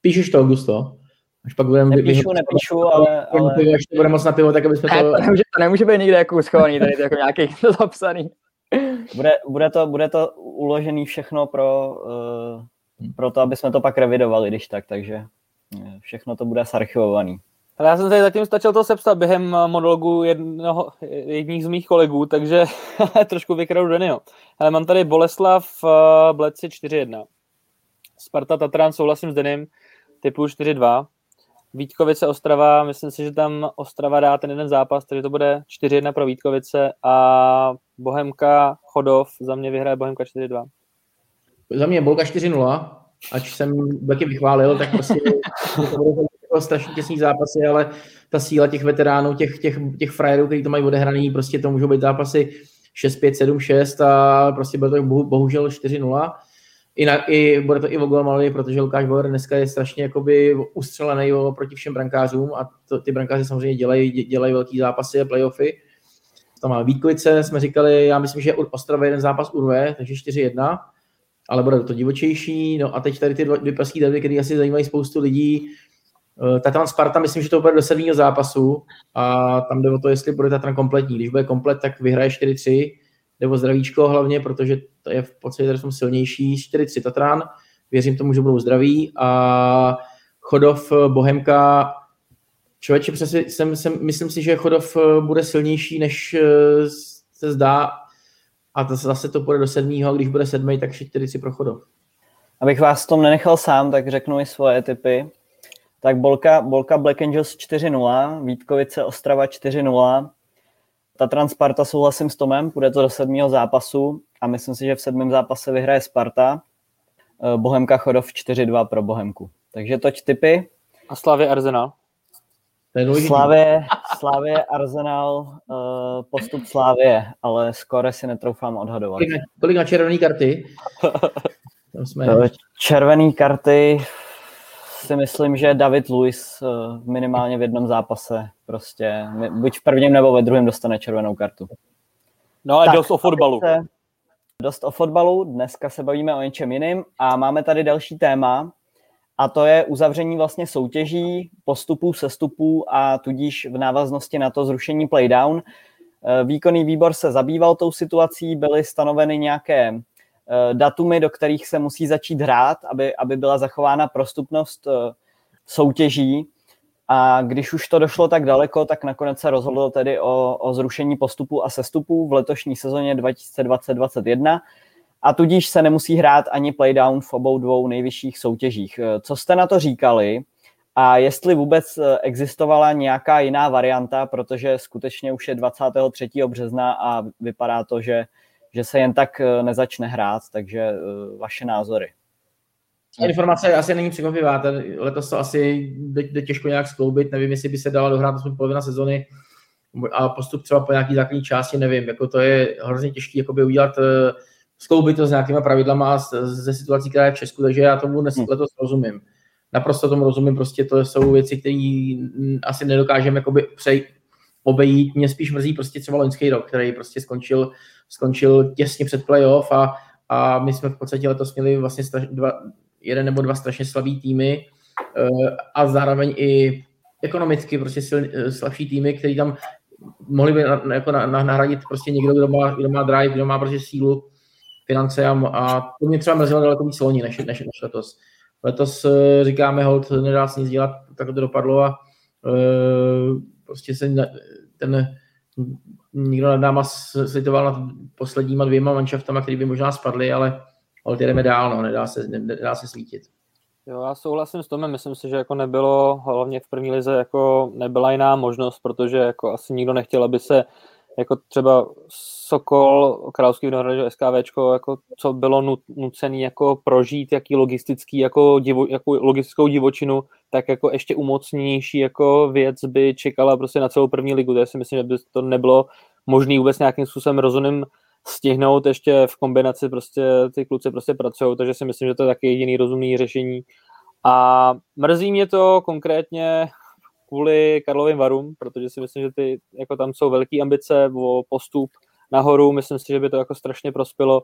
Píšeš to, Augusto? Až pak budeme nepíšu, nepíšu, ale, ale... Až to bude moc na pivo, tak aby jsme to... Ne, to nemůže, to nemůže být nikde jako uschovaný, tady to jako nějaký zapsaný. Bude, bude, to, bude to uložený všechno pro, uh, pro to, aby jsme to pak revidovali, když tak, takže eh, všechno to bude sarchivovaný. Ale já jsem tady zatím stačil to sepsat během monologu jednoho, jedních z mých kolegů, takže trošku vykradu Denio. Ale mám tady Boleslav uh, Bleci 4-1. Sparta Tatran, souhlasím s Denim, typu 4-2. Vítkovice Ostrava, myslím si, že tam Ostrava dá ten jeden zápas, takže to bude 4-1 pro Vítkovice a Bohemka Chodov, za mě vyhraje Bohemka 4-2. Za mě Bolka 4-0, ač jsem taky vychválil, tak prostě to bude strašně těsný zápasy, ale ta síla těch veteránů, těch, těch, těch frajerů, kteří to mají odehraný, prostě to můžou být zápasy 6-5, 7-6 a prostě bude to bohužel 4-0 i, na, i bude to i o gol malý, protože Lukáš Bauer dneska je strašně jakoby ustřelený proti všem brankářům a to, ty brankáři samozřejmě dělají, dělají velký zápasy a playoffy. Tam má Vítkovice, jsme říkali, já myslím, že Ostrava jeden zápas urve, takže 4-1, ale bude to divočejší. No a teď tady ty dvě pražské derby, které asi zajímají spoustu lidí. Eh, Tatran Sparta, myslím, že to bude do sedmého zápasu a tam jde o to, jestli bude Tatran kompletní. Když bude komplet, tak vyhraje 4-3 nebo zdravíčko hlavně, protože to je v podstatě jsem silnější. 4-3 Tatran, věřím tomu, že budou zdraví a Chodov Bohemka člověče, přesně jsem, jsem, myslím si, že Chodov bude silnější, než se zdá a to zase to půjde do sedmého, když bude sedmý, tak 4 pro Chodov. Abych vás tom nenechal sám, tak řeknu i svoje typy. Tak Bolka, Bolka Black Angels 4-0, Vítkovice Ostrava 4-0, Tatran Sparta souhlasím s Tomem, půjde to do sedmého zápasu a myslím si, že v sedmém zápase vyhraje Sparta. Eh, Bohemka Chodov 4-2 pro Bohemku. Takže toť typy. A Slavě Arsenal? Slávě, Slávě, Arsenal, uh, postup Slávě, ale skore si netroufám odhadovat. Kolik na, kolik na červené karty? Tam jsme... Červené karty si myslím, že David Luiz uh, minimálně v jednom zápase prostě, buď v prvním nebo ve druhém dostane červenou kartu. No a tak, dost o fotbalu. Dost o fotbalu, dneska se bavíme o něčem jiným a máme tady další téma, a to je uzavření vlastně soutěží, postupů, sestupů a tudíž v návaznosti na to zrušení playdown. Eh, výkonný výbor se zabýval tou situací, byly stanoveny nějaké eh, datumy, do kterých se musí začít hrát, aby, aby byla zachována prostupnost eh, soutěží. A když už to došlo tak daleko, tak nakonec se rozhodlo tedy o, o zrušení postupů a sestupů v letošní sezóně 2020-2021 a tudíž se nemusí hrát ani playdown v obou dvou nejvyšších soutěžích. Eh, co jste na to říkali a jestli vůbec eh, existovala nějaká jiná varianta, protože skutečně už je 23. března a vypadá to, že, že se jen tak eh, nezačne hrát, takže vaše názory. Informace asi není překvapivá, ten, letos to asi jde, těžko nějak skloubit, nevím, jestli by se dala dohrát aspoň polovina sezony a postup třeba po nějaký základní části, nevím, jako to je hrozně těžké jakoby udělat skloubit to s nějakýma pravidlama ze situací, která je v Česku, takže já tomu dnes hmm. letos rozumím. Naprosto tomu rozumím, prostě to jsou věci, které asi nedokážeme jakoby přejít, obejít. Mě spíš mrzí prostě třeba loňský rok, který prostě skončil, skončil těsně před playoff a, a my jsme v podstatě letos měli vlastně straš, dva, jeden nebo dva strašně slabý týmy eh, a zároveň i ekonomicky prostě sil, eh, slabší týmy, který tam mohli by na, jako na, na, nahradit prostě někdo, kdo má, kdo má drive, kdo má prostě sílu finance a, a to mě třeba mrzelo daleko víc loni než, než, než letos. Letos uh, říkáme, hold, nedá se nic dělat, tak to dopadlo a prostě se ten nikdo nad náma slitoval nad posledníma dvěma manšaftama, který by možná spadly, ale hold, jdeme dál, no, nedá se, nedá se svítit. Jo, já souhlasím s Tomem, myslím si, že jako nebylo, hlavně v první lize, jako nebyla jiná možnost, protože jako asi nikdo nechtěl, aby se jako třeba Sokol, Královský vinohrad, SKVčko, jako co bylo nucené jako prožít, jaký logistický, jako, divo, jako logistickou divočinu, tak jako ještě umocnější jako věc by čekala prostě na celou první ligu. Já si myslím, že by to nebylo možné vůbec nějakým způsobem rozumným stihnout ještě v kombinaci prostě ty kluci prostě pracují, takže si myslím, že to je taky jediný rozumný řešení. A mrzí mě to konkrétně kvůli Karlovým varům, protože si myslím, že ty, jako tam jsou velké ambice o postup nahoru, myslím si, že by to jako strašně prospělo,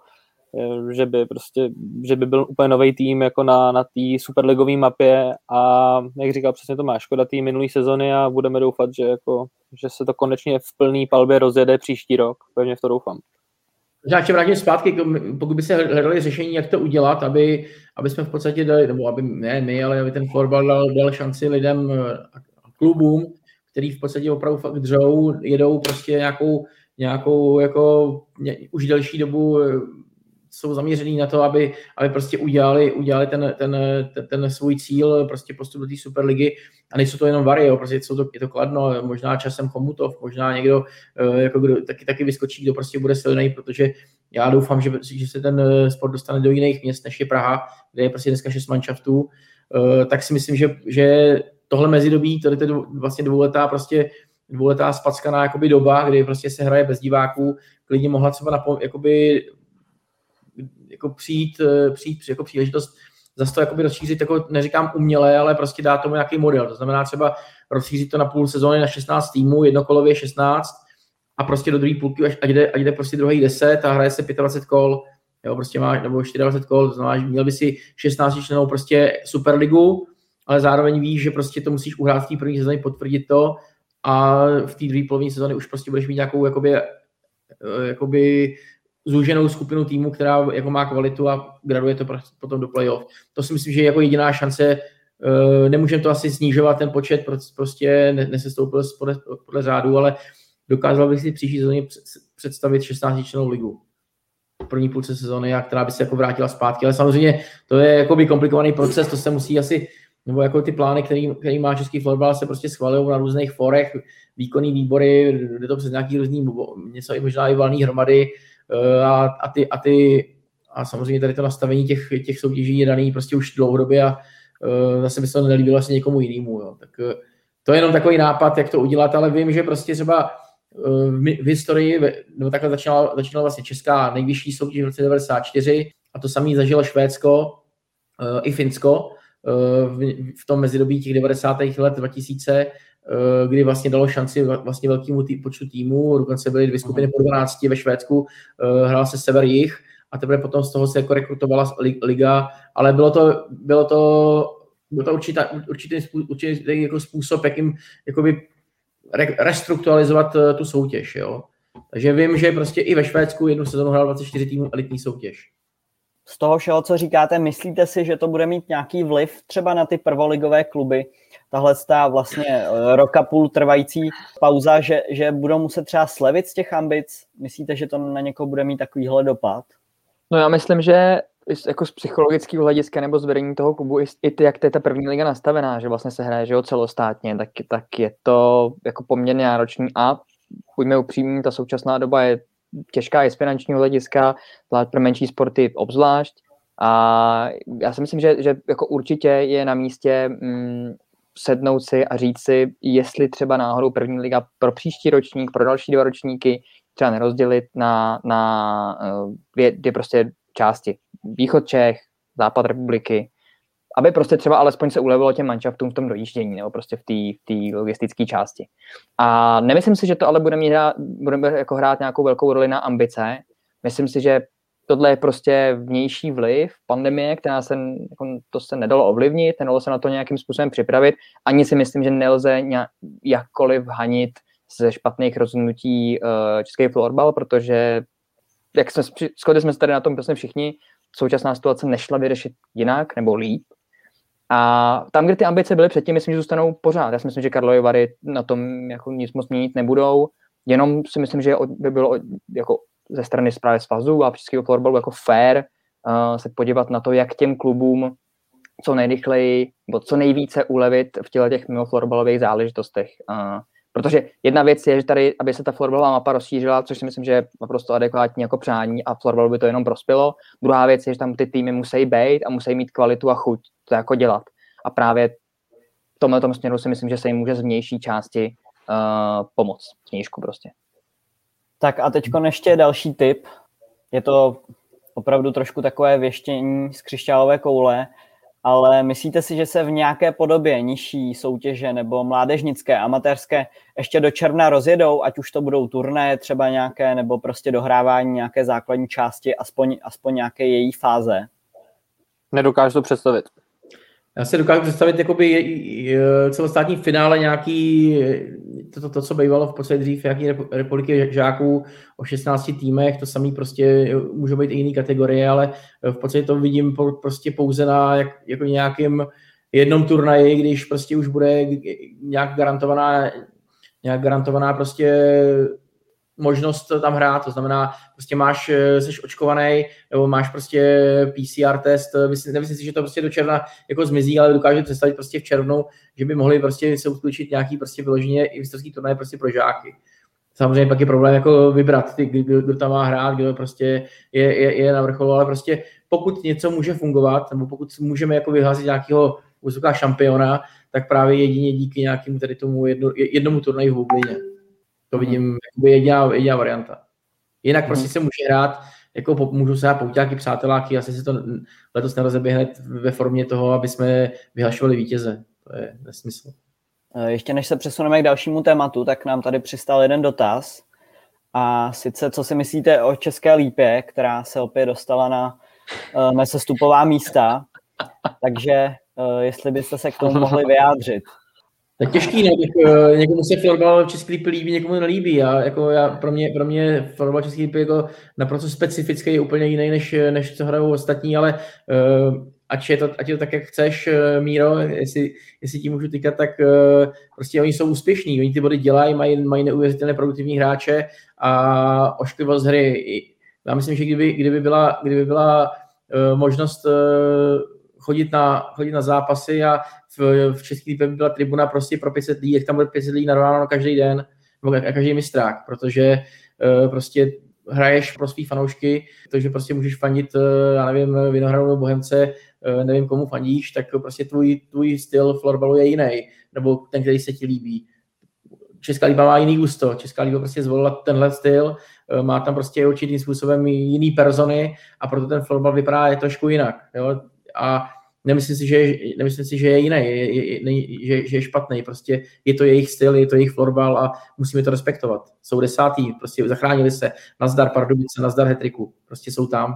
že by prostě, že by byl úplně nový tým jako na, na té superligové mapě a jak říkal přesně to má škoda té minulé sezony a budeme doufat, že, jako, že se to konečně v plný palbě rozjede příští rok, pevně v to doufám. Já ještě vrátím zpátky, pokud by se hledali řešení, jak to udělat, aby, aby jsme v podstatě dali, nebo aby ne my, ale aby ten florbal dal, dal šanci lidem klubům, který v podstatě opravdu fakt dřou, jedou prostě nějakou, nějakou jako ně, už delší dobu eh, jsou zaměřený na to, aby, aby prostě udělali, udělali ten, ten, ten, ten, svůj cíl, prostě postup do té Superligy. A nejsou to jenom Vary, jo, prostě jsou to, je to Kladno, možná časem Chomutov, možná někdo eh, jako kdo, taky, taky vyskočí, kdo prostě bude silný, protože já doufám, že, že se ten eh, sport dostane do jiných měst, než je Praha, kde je prostě dneska šest manšaftů, tak si myslím, že, že tohle mezidobí, tady je vlastně dvouletá prostě dvouletá spackaná jakoby doba, kdy prostě se hraje bez diváků, klidně mohla třeba na, jakoby, jako přijít, eh, přijít jako příležitost zase to jakoby rozšířit, jako neříkám uměle, ale prostě dát tomu nějaký model. To znamená třeba rozšířit to na půl sezóny na 16 týmů, jednokolově 16 a prostě do druhé půlky, ať jde, ať jde prostě druhý 10 a hraje se 25 kol, jo, prostě máš, nebo 24 kol, to znamená, že měl by si 16 členů prostě Superligu, ale zároveň víš, že prostě to musíš uhrát v té první sezóně, potvrdit to a v té druhé polovině sezóny už prostě budeš mít nějakou jakoby, eh, jakoby zúženou skupinu týmu, která jako má kvalitu a graduje to potom do playoff. To si myslím, že je jako jediná šance nemůžeme to asi snižovat ten počet, prostě nesestoupil podle, podle řádu, ale dokázal bych si příští sezóně představit 16 členou ligu první půlce sezóny, a která by se jako vrátila zpátky. Ale samozřejmě to je jakoby komplikovaný proces, to se musí asi, nebo jako ty plány, který, který má český fotbal, se prostě schvalují na různých forech, výkonný výbory, jde to přes nějaký různý, něco i možná i valný hromady eh, a, a, ty, a ty a samozřejmě tady to nastavení těch, těch soutěží je daný prostě už dlouhodobě a uh, zase by se to nelíbilo vlastně někomu jinému. Jo. Tak uh, to je jenom takový nápad, jak to udělat, ale vím, že prostě třeba v historii, nebo takhle začínala, začínala vlastně česká nejvyšší soutěž v roce 94 a to samý zažilo Švédsko i Finsko v, v tom mezidobí těch 90. let 2000, kdy vlastně dalo šanci vlastně velkému tý, počtu týmů, dokonce byly dvě skupiny po 12 ve Švédsku, hrál se sever jich a teprve potom z toho se jako rekrutovala liga, ale bylo to, bylo to, bylo to určitá, určitý, určitý jako způsob, jakým jakoby restrukturalizovat eh, tu soutěž. Jo. Takže vím, že prostě i ve Švédsku jednu sezonu hrál 24 týmů elitní soutěž. Z toho všeho, co říkáte, myslíte si, že to bude mít nějaký vliv třeba na ty prvoligové kluby? Tahle ta vlastně eh, roka půl trvající pauza, že, že budou muset třeba slevit z těch ambic? Myslíte, že to na někoho bude mít takovýhle dopad? No já myslím, že jako z psychologického hlediska nebo z vedení toho klubu, i ty, jak to je ta první liga nastavená, že vlastně se hraje že jo, celostátně, tak, tak je to jako poměrně náročný a buďme upřímní, ta současná doba je těžká i z finančního hlediska, zvlášť pro menší sporty obzvlášť. A já si myslím, že, že jako určitě je na místě mm, sednout si a říct si, jestli třeba náhodou první liga pro příští ročník, pro další dva ročníky třeba nerozdělit na, na eh, dvě, dvě prostě části. Východ Čech, západ republiky, aby prostě třeba alespoň se ulevilo těm manšaftům v tom dojíždění nebo prostě v té logistické části. A nemyslím si, že to ale bude, mít, bude jako hrát nějakou velkou roli na ambice. Myslím si, že tohle je prostě vnější vliv pandemie, která se, jako, to se nedalo ovlivnit, nedalo se na to nějakým způsobem připravit. Ani si myslím, že nelze nějak, jakkoliv hanit ze špatných rozhodnutí uh, český florbal, protože jak jsme, shodli jsme se tady na tom prostě všichni, současná situace nešla vyřešit jinak nebo líp. A tam, kde ty ambice byly předtím, myslím, že zůstanou pořád. Já si myslím, že Karlovy Vary na tom jako nic moc měnit nebudou. Jenom si myslím, že by bylo jako ze strany zprávy svazu a českého florbalu jako fair uh, se podívat na to, jak těm klubům co nejrychleji nebo co nejvíce ulevit v těle těch mimo florbalových záležitostech. Uh, Protože jedna věc je, že tady, aby se ta florbalová mapa rozšířila, což si myslím, že je naprosto adekvátní jako přání a florbalu by to jenom prospělo. Druhá věc je, že tam ty týmy musí být a musí mít kvalitu a chuť to jako dělat. A právě v tomhle tom směru si myslím, že se jim může z vnější části uh, pomoct. Změšku prostě. Tak a teď ještě další tip. Je to opravdu trošku takové věštění z křišťálové koule ale myslíte si, že se v nějaké podobě nižší soutěže nebo mládežnické, amatérské ještě do června rozjedou, ať už to budou turné třeba nějaké, nebo prostě dohrávání nějaké základní části, aspoň, aspoň nějaké její fáze? Nedokážu to představit. Já si dokážu představit jakoby celostátní finále nějaký, to, to, to, co bývalo v podstatě dřív, nějaký republiky žáků o 16 týmech, to samý prostě může být i jiný kategorie, ale v podstatě to vidím prostě pouze na jak, jako nějakým jednom turnaji, když prostě už bude nějak garantovaná nějak garantovaná prostě možnost tam hrát, to znamená, prostě máš, eh, jsi očkovaný, nebo máš prostě PCR test, eh, nemyslím si, že to prostě do června jako zmizí, ale dokážu představit prostě v červnu, že by mohli prostě se uskutečnit nějaký prostě vyloženě i mistrovský turnaj prostě pro žáky. Samozřejmě pak je problém jako vybrat, ty, kdo, kdo tam má hrát, kdo prostě je, je, je na vrcholu, ale prostě pokud něco může fungovat, nebo pokud můžeme jako vyhlásit nějakého vysoká šampiona, tak právě jedině díky nějakému tady tomu jedno, jednomu turnaji v Bublině. To vidím hmm. jako jediná, jediná varianta. Jinak hmm. prostě se může hrát, jako můžu se hrát pouťáky, přáteláky, asi se to letos nerozeběhne ve formě toho, aby jsme vyhlašovali vítěze. To je nesmysl. E, ještě než se přesuneme k dalšímu tématu, tak nám tady přistal jeden dotaz. A sice, co si myslíte o České lípě, která se opět dostala na nesestupová místa. Takže uh, jestli byste se k tomu mohli vyjádřit. Tak těžký, ne? Tak, uh, někomu se florbal v České lípy líbí, někomu nelíbí. Já, jako já, pro, mě, pro mě florbal České lípy jako naprosto specifický je úplně jiný, než, než co hrajou ostatní, ale uh, ať je to, ať je to tak, jak chceš, Míro, jestli, jestli ti můžu týkat, tak prostě oni jsou úspěšní, oni ty body dělají, mají, mají neuvěřitelné produktivní hráče a ošklivost hry. Já myslím, že kdyby, kdyby byla, kdyby byla možnost chodit na, chodit na zápasy a v, v České by byla tribuna prostě pro 500 lidí, jak tam bude 500 lidí narváno každý den, nebo každý mistrák, protože uh, prostě hraješ pro svý fanoušky, takže prostě můžeš fandit, uh, já nevím, Vinohradu nebo Bohemce, uh, nevím komu fandíš, tak prostě tvůj, tvůj styl florbalu je jiný, nebo ten, který se ti líbí. Česká líba má jiný gusto, Česká líba prostě zvolila tenhle styl, má tam prostě určitým způsobem jiný persony a proto ten florbal vypadá je trošku jinak. Jo? A nemyslím si, že je, nemyslím si, že je jiný, je, je, je, že, že je špatný. Prostě je to jejich styl, je to jejich florbal a musíme to respektovat. Jsou desátý, prostě zachránili se. Nazdar Pardubice, nazdar Hetriku. Prostě jsou tam.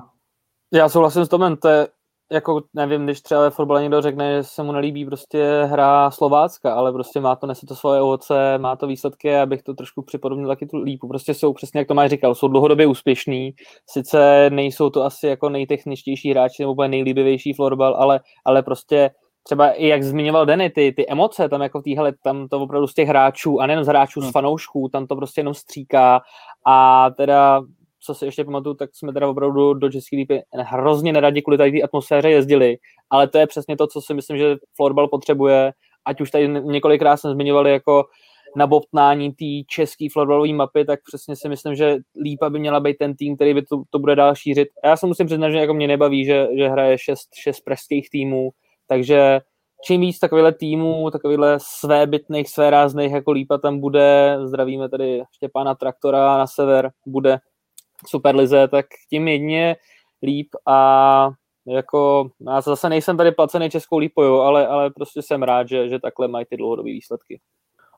Já souhlasím s Tomem, to je jako nevím, když třeba ve fotbale někdo řekne, že se mu nelíbí prostě hra Slovácka, ale prostě má to, nese to svoje ovoce, má to výsledky, abych to trošku připodobnil taky tu lípu. Prostě jsou, přesně jak Tomáš říkal, jsou dlouhodobě úspěšní, sice nejsou to asi jako nejtechničtější hráči nebo nejlíbivější florbal, ale, ale prostě třeba i jak zmiňoval Denny, ty, ty emoce tam jako v téhle, tam to opravdu z těch hráčů, a nejen z hráčů, z hmm. fanoušků, tam to prostě jenom stříká a teda co si ještě pamatuju, tak jsme teda opravdu do České lípy hrozně neradi kvůli tady té atmosféře jezdili, ale to je přesně to, co si myslím, že florbal potřebuje, ať už tady několikrát jsme zmiňovali jako nabobtnání té české florbalové mapy, tak přesně si myslím, že Lípa by měla být ten tým, který by to, to bude dál šířit. A já se musím přiznat, že jako mě nebaví, že, že hraje šest, šest pražských týmů, takže čím víc takovýhle týmů, takovýhle svébytných, své rázných jako Lípa tam bude, zdravíme tady Štěpána Traktora na sever, bude Superlize, tak tím jedně líp a jako, já zase nejsem tady placený českou lípou, ale, ale prostě jsem rád, že, že takhle mají ty dlouhodobé výsledky.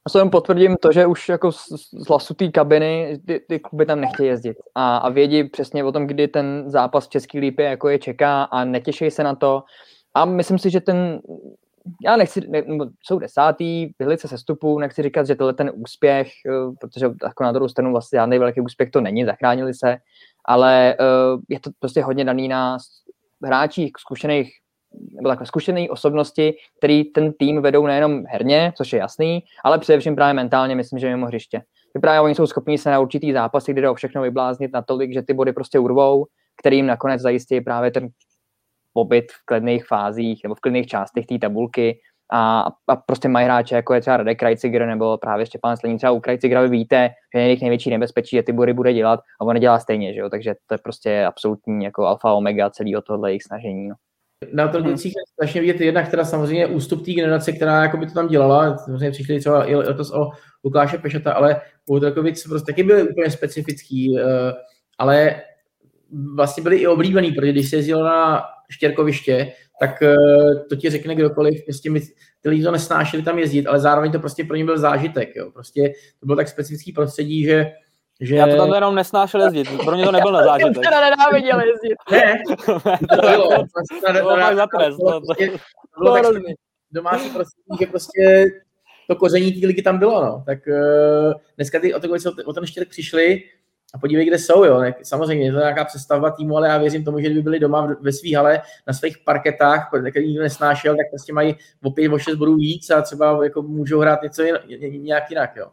A se potvrdím to, že už jako z, z hlasu té kabiny ty, ty kluby tam nechtějí jezdit a, a vědí přesně o tom, kdy ten zápas v Český lípě jako je čeká a netěší se na to. A myslím si, že ten já nechci, ne, jsou desátý, vyhli se sestupu, nechci říkat, že tohle ten úspěch, eh, protože jako na druhou stranu vlastně žádný velký úspěch to není, zachránili se, ale uh, je to prostě hodně daný na hráčích zkušených nebo takhle zkušené osobnosti, který ten tým vedou nejenom herně, což je jasný, ale především právě mentálně, myslím, že mimo hřiště. Ty právě oni jsou schopni se na určitý zápasy, kde jdou všechno vybláznit natolik, že ty body prostě urvou, kterým nakonec zajistí právě ten pobyt v klidných fázích nebo v klidných částech té tabulky a, a prostě mají hráče, jako je třeba Radek Krajciger nebo právě Štěpán Slený. Třeba u Krajcigera vy víte, že je jejich největší nebezpečí, že ty bory bude dělat a on dělá stejně, že jo? takže to je prostě absolutní jako alfa omega celého tohle jejich snažení. No. Na to hmm. je strašně vidět jedna, která samozřejmě ústup té generace, která jako by to tam dělala, samozřejmě přišli třeba i letos o Lukáše Pešata, ale u Takovic prostě taky byly úplně specifický, eh, ale vlastně byli i oblíbený, protože když se jezdilo na štěrkoviště, tak eh, to ti řekne kdokoliv, prostě my, ty lidi to nesnášeli tam jezdit, ale zároveň to prostě pro ně byl zážitek, jo. Prostě to bylo tak specifický prostředí, že že... Já to tam jenom nesnášel jezdit, pro mě to nebyl na zážitek. Já teda nenáviděl jezdit. Ne, to bylo. To bylo tak domácí prostředí, že prostě to koření té ligy tam bylo, no. Tak uh, dneska ty o, to, o ten štěrk přišli, a podívej, kde jsou, jo. Samozřejmě je to nějaká přestavba týmu, ale já věřím tomu, že kdyby byli doma ve své hale na svých parketách, který nikdo nesnášel, tak prostě mají o pět, o šest bodů víc a třeba jako můžou hrát něco nějak jinak, jo.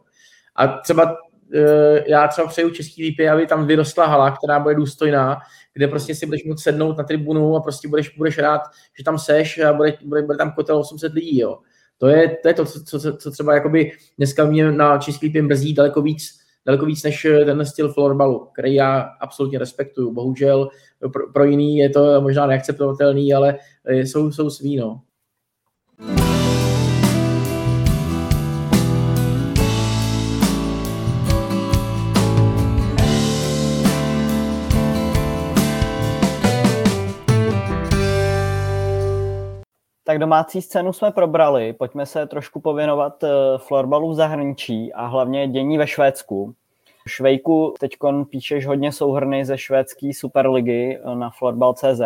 A třeba eh, já třeba přeju Český lípy, aby tam vyrostla hala, která bude důstojná, kde prostě si budeš moct sednout na tribunu a prostě budeš, budeš rád, že tam seš a bude, bude, bude tam kotel 800 lidí, jo. To je, to je to, co, co, co třeba jakoby dneska mě na Český lípy mrzí daleko víc, daleko víc než eh, ten styl florbalu, který já absolutně respektuju. Bohužel pro, pro jiný je to možná neakceptovatelný, ale eh, jsou, jsou svý, no. Tak domácí scénu jsme probrali, pojďme se trošku pověnovat eh, florbalu v zahraničí a hlavně dění ve Švédsku. Švejku teď píšeš hodně souhrny ze švédské superligy eh, na florbal.cz.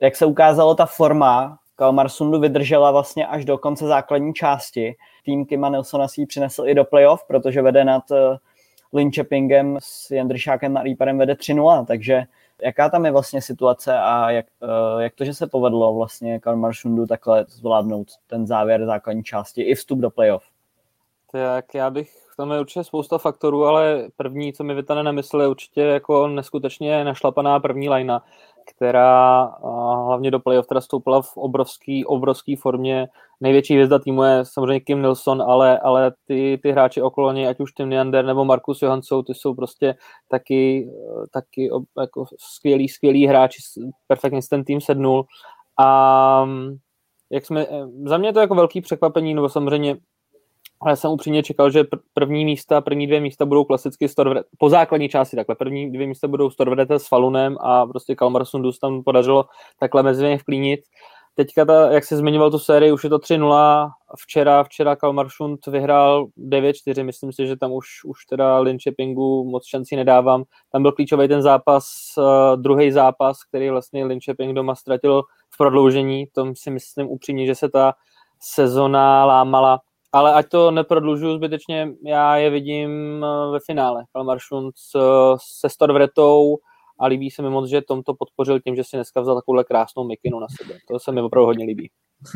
Jak se ukázalo, ta forma Kalmarsundu vydržela vlastně až do konce základní části. Tým Kima Nilsona si ji přinesl i do playoff, protože vede nad eh, Linköpingem s Jandršákem a Reaperem vede 3-0, takže Jaká tam je vlastně situace a jak, uh, jak to, že se povedlo vlastně Kalmarsundu takhle zvládnout ten závěr základní části i vstup do playoff? Tak já bych, tam je určitě spousta faktorů, ale první, co mi vytane na mysli, je určitě jako neskutečně našlapaná první lajna, která hlavně do playoff teda stoupila v obrovský, obrovský formě. Největší hvězda týmu je samozřejmě Kim Nilsson, ale, ale ty, ty hráči okolo něj, ať už Tim Neander nebo Markus Johansson, ty jsou prostě taky, taky jako skvělí, skvělí hráči, perfektně ten tým sednul. A jak jsme, za mě je to jako velký překvapení, nebo samozřejmě ale jsem upřímně čekal, že první místa, první dvě místa budou klasicky Storvret, po základní části takhle, první dvě místa budou Storvrete s Falunem a prostě Kalmarsundus tam podařilo takhle mezi ně vklínit. Teďka, ta, jak se zmiňoval tu sérii, už je to 3-0, včera, včera Kalmarsund vyhrál 9-4, myslím si, že tam už, už teda Linköpingu moc šancí nedávám. Tam byl klíčový ten zápas, uh, druhý zápas, který vlastně Linköping doma ztratil v prodloužení, tom si myslím upřímně, že se ta sezona lámala ale ať to neprodlužuju zbytečně, já je vidím eh, ve finále. Kalmaršund se Storvretou a líbí se mi moc, že Tom to podpořil tím, že si dneska vzal takovouhle krásnou mikinu na sebe. To se mi opravdu hodně líbí.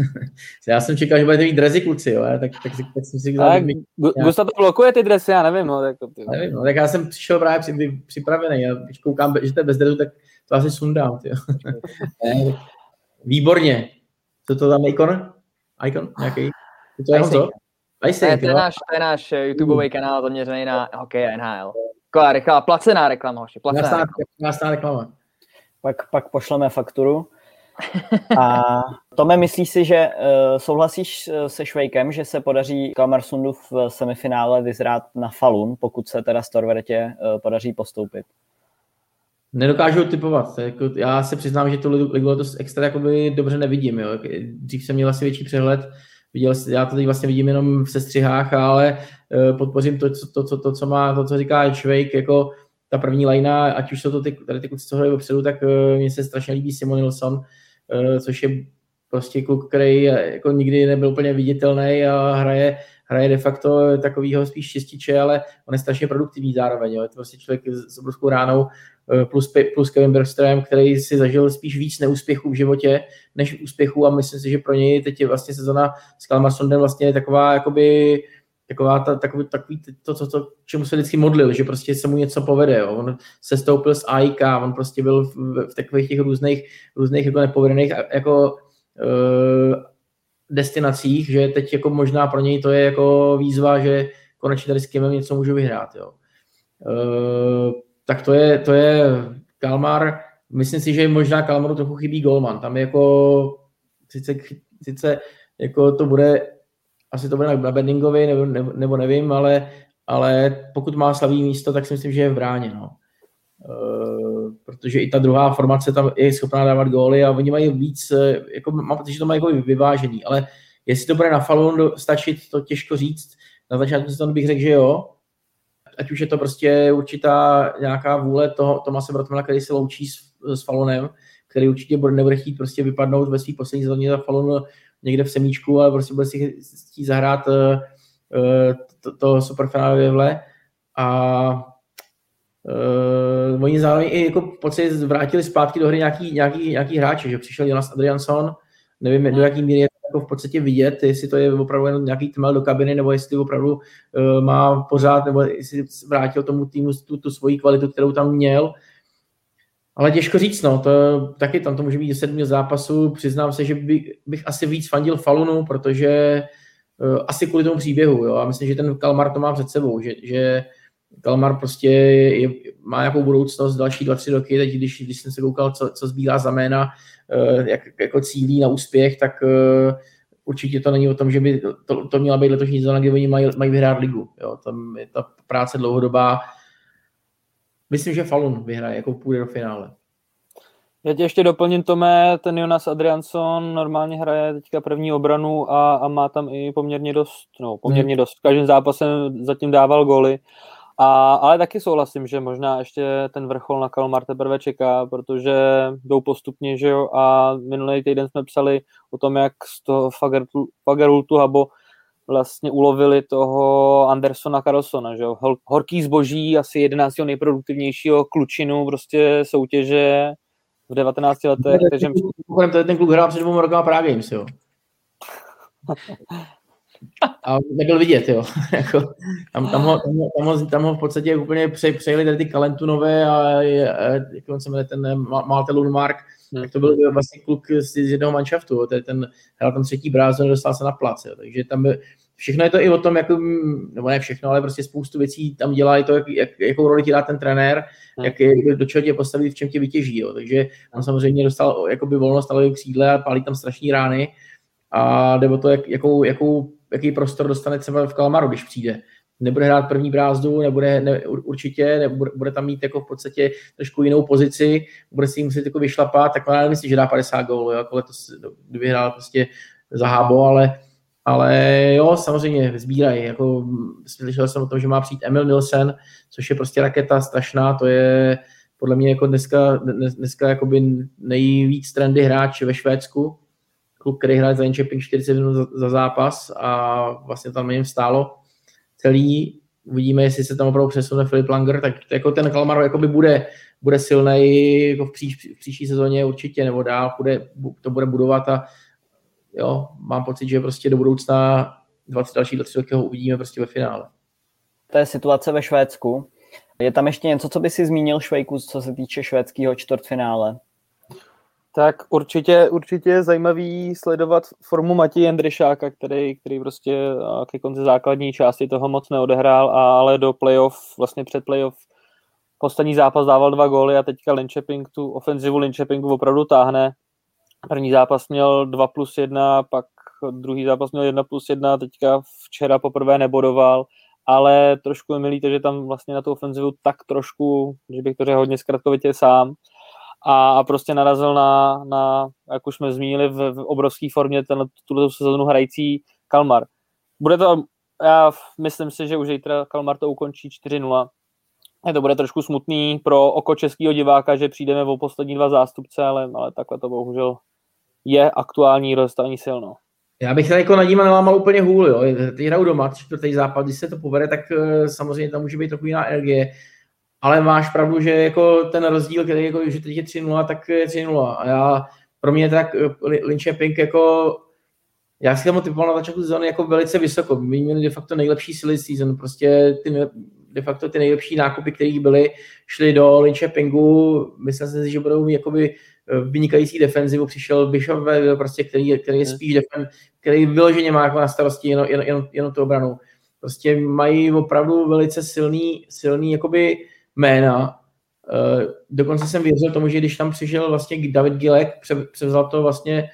já jsem čekal, že budete mít dresy kluci, jo, tak, tak, tak jsem si vzal. Tak, Gustav to blokuje ty dresy, já nevím, no. Tak, ty, nevím, no, tak já jsem přišel právě při, připravený, já když koukám, že to je bez dresu, tak to asi sundám, ty. Výborně. Co to tam ikon? Icon? Nějaký? To je to? Icing, to, je, to, je náš, to je náš eh, YouTubeový kanál zaměřený na hokej a NHL. Taková rychlá, placená reklama, hoši, placená reklama. Jasná reklama. Pak, pak pošleme fakturu. A Tome, myslíš si, že uh, souhlasíš eh, se Švejkem, že se podaří Kalmarsundu v semifinále vyzrát na Falun, pokud se teda Storvetě uh, podaří postoupit? Nedokážu typovat. Jako, já se přiznám, že tu ligu letos extra jakoby dobře nevidím. Jo. Dřív jsem měl asi větší přehled Viděl, já to teď vlastně vidím jenom v sestřihách, ale eh, podpořím to, to, to, to, co má, to, co říká Švejk, jako ta první lajna, ať už jsou to ty, tady ty kluci, co hrají vepředu, tak uh, mně se strašně líbí Simon Nilsson, uh, což je prostě kluk, který jako nikdy nebyl úplně viditelný a hraje, hraje de facto takovýho spíš čističe, ale on je strašně produktivní zároveň. Jo. Je to prostě člověk s obrovskou ránou, Eh, plus, plus Kevin Bergström, který si zažil spíš víc neúspěchů v životě než úspěchů a myslím si, že pro něj teď je vlastně sezona s Kalmarsondem vlastně taková jakoby taková ta, takový, takový to, to, to, čemu se vždycky modlil, že prostě se mu něco povede. Jo. On se stoupil z AIK, on prostě byl v, v takových těch různých, různých jako nepovedených jako uh, destinacích, že teď jako možná pro něj to je jako výzva, že konečně tady s Kimem něco můžu vyhrát. Jo. Uh, tak to je, to je Kalmar. Myslím si, že možná Kalmaru trochu chybí Golman. Tam je jako, sice, sice jako to bude, asi to bude na Bendingovi, nebo, nebo, nebo nevím, ale, ale pokud má slavý místo, tak si myslím, že je v bráně. No. Uh, protože i ta druhá formace tam je schopná dávat góly a oni mají víc, e, jako, mám pocit, že to mají jako vyvážený, ale jestli to bude na Falun stačit, to těžko říct. Na začátku bych řekl, že jo, ať už je to prostě určitá nějaká vůle toho Tomase Brotmana, který se loučí s, s Falonem, který určitě bude, nebude chtít prostě vypadnout ve svých posledních sezóně za Falon někde v semíčku, ale prostě bude si chtít zahrát uh, to, to superfinále vle. A uh, oni zároveň i jako pocit vrátili zpátky do hry nějaký, nějaký, nějaký hráči, že přišel Jonas Adrianson, nevím, do jaký míry je jako v podstatě vidět, jestli to je opravdu jenom nějaký tmel do kabiny, nebo jestli opravdu uh, má pořád, nebo jestli vrátil tomu týmu tu, tu svoji kvalitu, kterou tam měl. Ale těžko říct, no, to taky tam to může být 7 zápasů. Přiznám se, že by, bych asi víc fandil Falunu, protože uh, asi kvůli tomu příběhu, jo. A myslím, že ten Kalmar to má před sebou, že, že Kalmar prostě je, má nějakou budoucnost další dva, tři roky. Teď, když, když jsem se koukal, co, co zbývá za jména, jak jako cílí na úspěch, tak uh, určitě to není o tom, že by to, to měla být letošní sezóna, kdy oni mají, mají vyhrát ligu. Jo. Tam je ta práce dlouhodobá. Myslím, že Falun vyhraje, jako půjde do finále. Já tě ještě doplním, Tome, ten Jonas Adrianson normálně hraje teďka první obranu a, a má tam i poměrně dost, no poměrně hmm. dost. V každém zápase zatím dával goly. A, ale taky souhlasím, že možná ještě ten vrchol na Kalmar teprve čeká, protože jdou postupně, že jo, a minulý týden jsme psali o tom, jak z toho Fagerultu Habo vlastně ulovili toho Andersona Carlsona, že jo? Horký zboží, asi 11. nejproduktivnějšího klučinu prostě soutěže v 19 letech. Takže... Ten kluk hrál před dvěma rokama Prague Games, jo. A nebyl vidět, jo. jako, tam, tam, ho, tam, ho, tam, ho, tam ho v podstatě úplně pře, přejeli tady ty Kalentunové a, a jak on se jmenuje ten Malte Lundmark, hmm. tak to byl vlastně kluk z, z jednoho manšaftu, ten, ten hrál tam třetí brázon, dostal se na plac, jo. takže tam by, všechno je to i o tom, jak, nebo ne všechno, ale prostě spoustu věcí tam dělá i to, jak, jak, jakou roli ti dá ten trenér, hmm. jak, jak, do čeho tě postaví, v čem tě vytěží. Jo. Takže on samozřejmě dostal jakoby volnost ale křídle a pálí tam strašní rány a nebo to, jak, jakou, jakou, jaký prostor dostane třeba v Kalmaru, když přijde. Nebude hrát první brázdu, nebude, ne, určitě, nebude, bude tam mít jako v podstatě trošku jinou pozici, bude si muset jako vyšlapat, tak já nemyslím, že dá 50 gólů, jako letos, kdyby hrál prostě za Hábo, ale ale jo, samozřejmě sbírají. Jako, slyšel jsem o tom, že má přijít Emil Nielsen, což je prostě raketa strašná, to je podle mě jako dneska, dneska jakoby nejvíc trendy hráč ve Švédsku. Klub, který hraje za Linköping 40 minut za, za, zápas a vlastně tam jim vstálo celý. Uvidíme, jestli se tam opravdu přesune Filip Langer, tak jako ten Kalmar jakoby bude, bude silný jako v, příš, v příští sezóně určitě, nebo dál bude, to bude budovat a jo, mám pocit, že prostě do budoucna 20 další 20 roky ho uvidíme prostě ve finále. To je situace ve Švédsku. Je tam ještě něco, co by si zmínil Švejku, co se týče švédského čtvrtfinále? Tak určitě, určitě je zajímavý sledovat formu Matěje Jendryšáka, který, který prostě ke konci základní části toho moc neodehrál, ale do playoff, vlastně před playoff poslední zápas dával dva góly a teďka Linköping tu ofenzivu Linköpingu opravdu táhne. První zápas měl 2 plus 1, pak druhý zápas měl 1 plus 1, teďka včera poprvé nebodoval, ale trošku je milý to, že tam vlastně na tu ofenzivu tak trošku, že bych to řekl hodně zkratkovitě sám, a, a prostě narazil na, na, jak už jsme zmínili, v, v obrovské formě ten, tuto sezónu hrající Kalmar. Bude to, já myslím si, že už zítra Kalmar to ukončí 4-0. To bude trošku smutný pro oko českého diváka, že přijdeme o poslední dva zástupce, ale, ale takhle to bohužel je aktuální rozestavení sil. No. Já bych tady jako Nadíma nelámal úplně hůl, jo. Ty hrajou doma, čtvrtý západ, když se to povede, tak uh, samozřejmě tam může být trochu jiná energie. Ale máš pravdu, že jako ten rozdíl, který jako, že teď je 3-0, tak je 3-0. A já, pro mě tak uh, Pink jako já si tam typoval na začátku sezóny jako velice vysoko. My měli de facto nejlepší silly season, prostě ty, de facto ty nejlepší nákupy, které byly, šly do Pingu. Myslím si, že budou mít jakoby vynikající defenzivu, přišel Bishop, prostě, který, který je spíš defen, který vyloženě má jako na starosti jenom, jen, jen, jenom tu obranu. Prostě mají opravdu velice silný, silný jakoby jména. Uh, dokonce jsem věřil tomu, že když tam přišel vlastně David Gilek, převzal to vlastně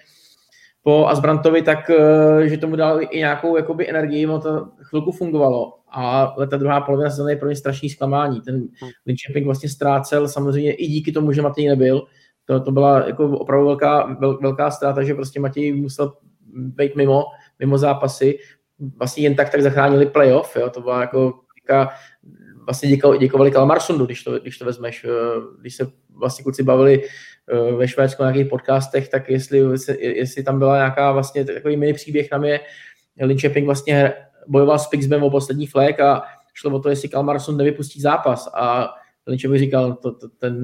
po Asbrantovi, tak uh, že tomu dal i nějakou jakoby energii, ono to chvilku fungovalo. A ta druhá polovina sezóny je pro ně strašný zklamání. Ten. Linköping vlastně ztrácel samozřejmě i díky tomu, že Matej nebyl, to, to byla jako opravdu velká, vel, velká ztráta, že prostě Matěj musel být mimo, mimo zápasy. Vlastně jen tak tak zachránili playoff, jo, to byla jako vlastně děko, děkovali Kalmarsundu, když to, když to vezmeš, eh, když se vlastně kluci bavili eh, ve Švédsku na nějakých podcastech, tak jestli, jestli tam byla nějaká vlastně takový mini příběh, tam je Linköping vlastně bojoval s Pixbem o poslední flek a šlo o to, jestli Kalmarsund nevypustí zápas. A Lynch by říkal, to, to, ten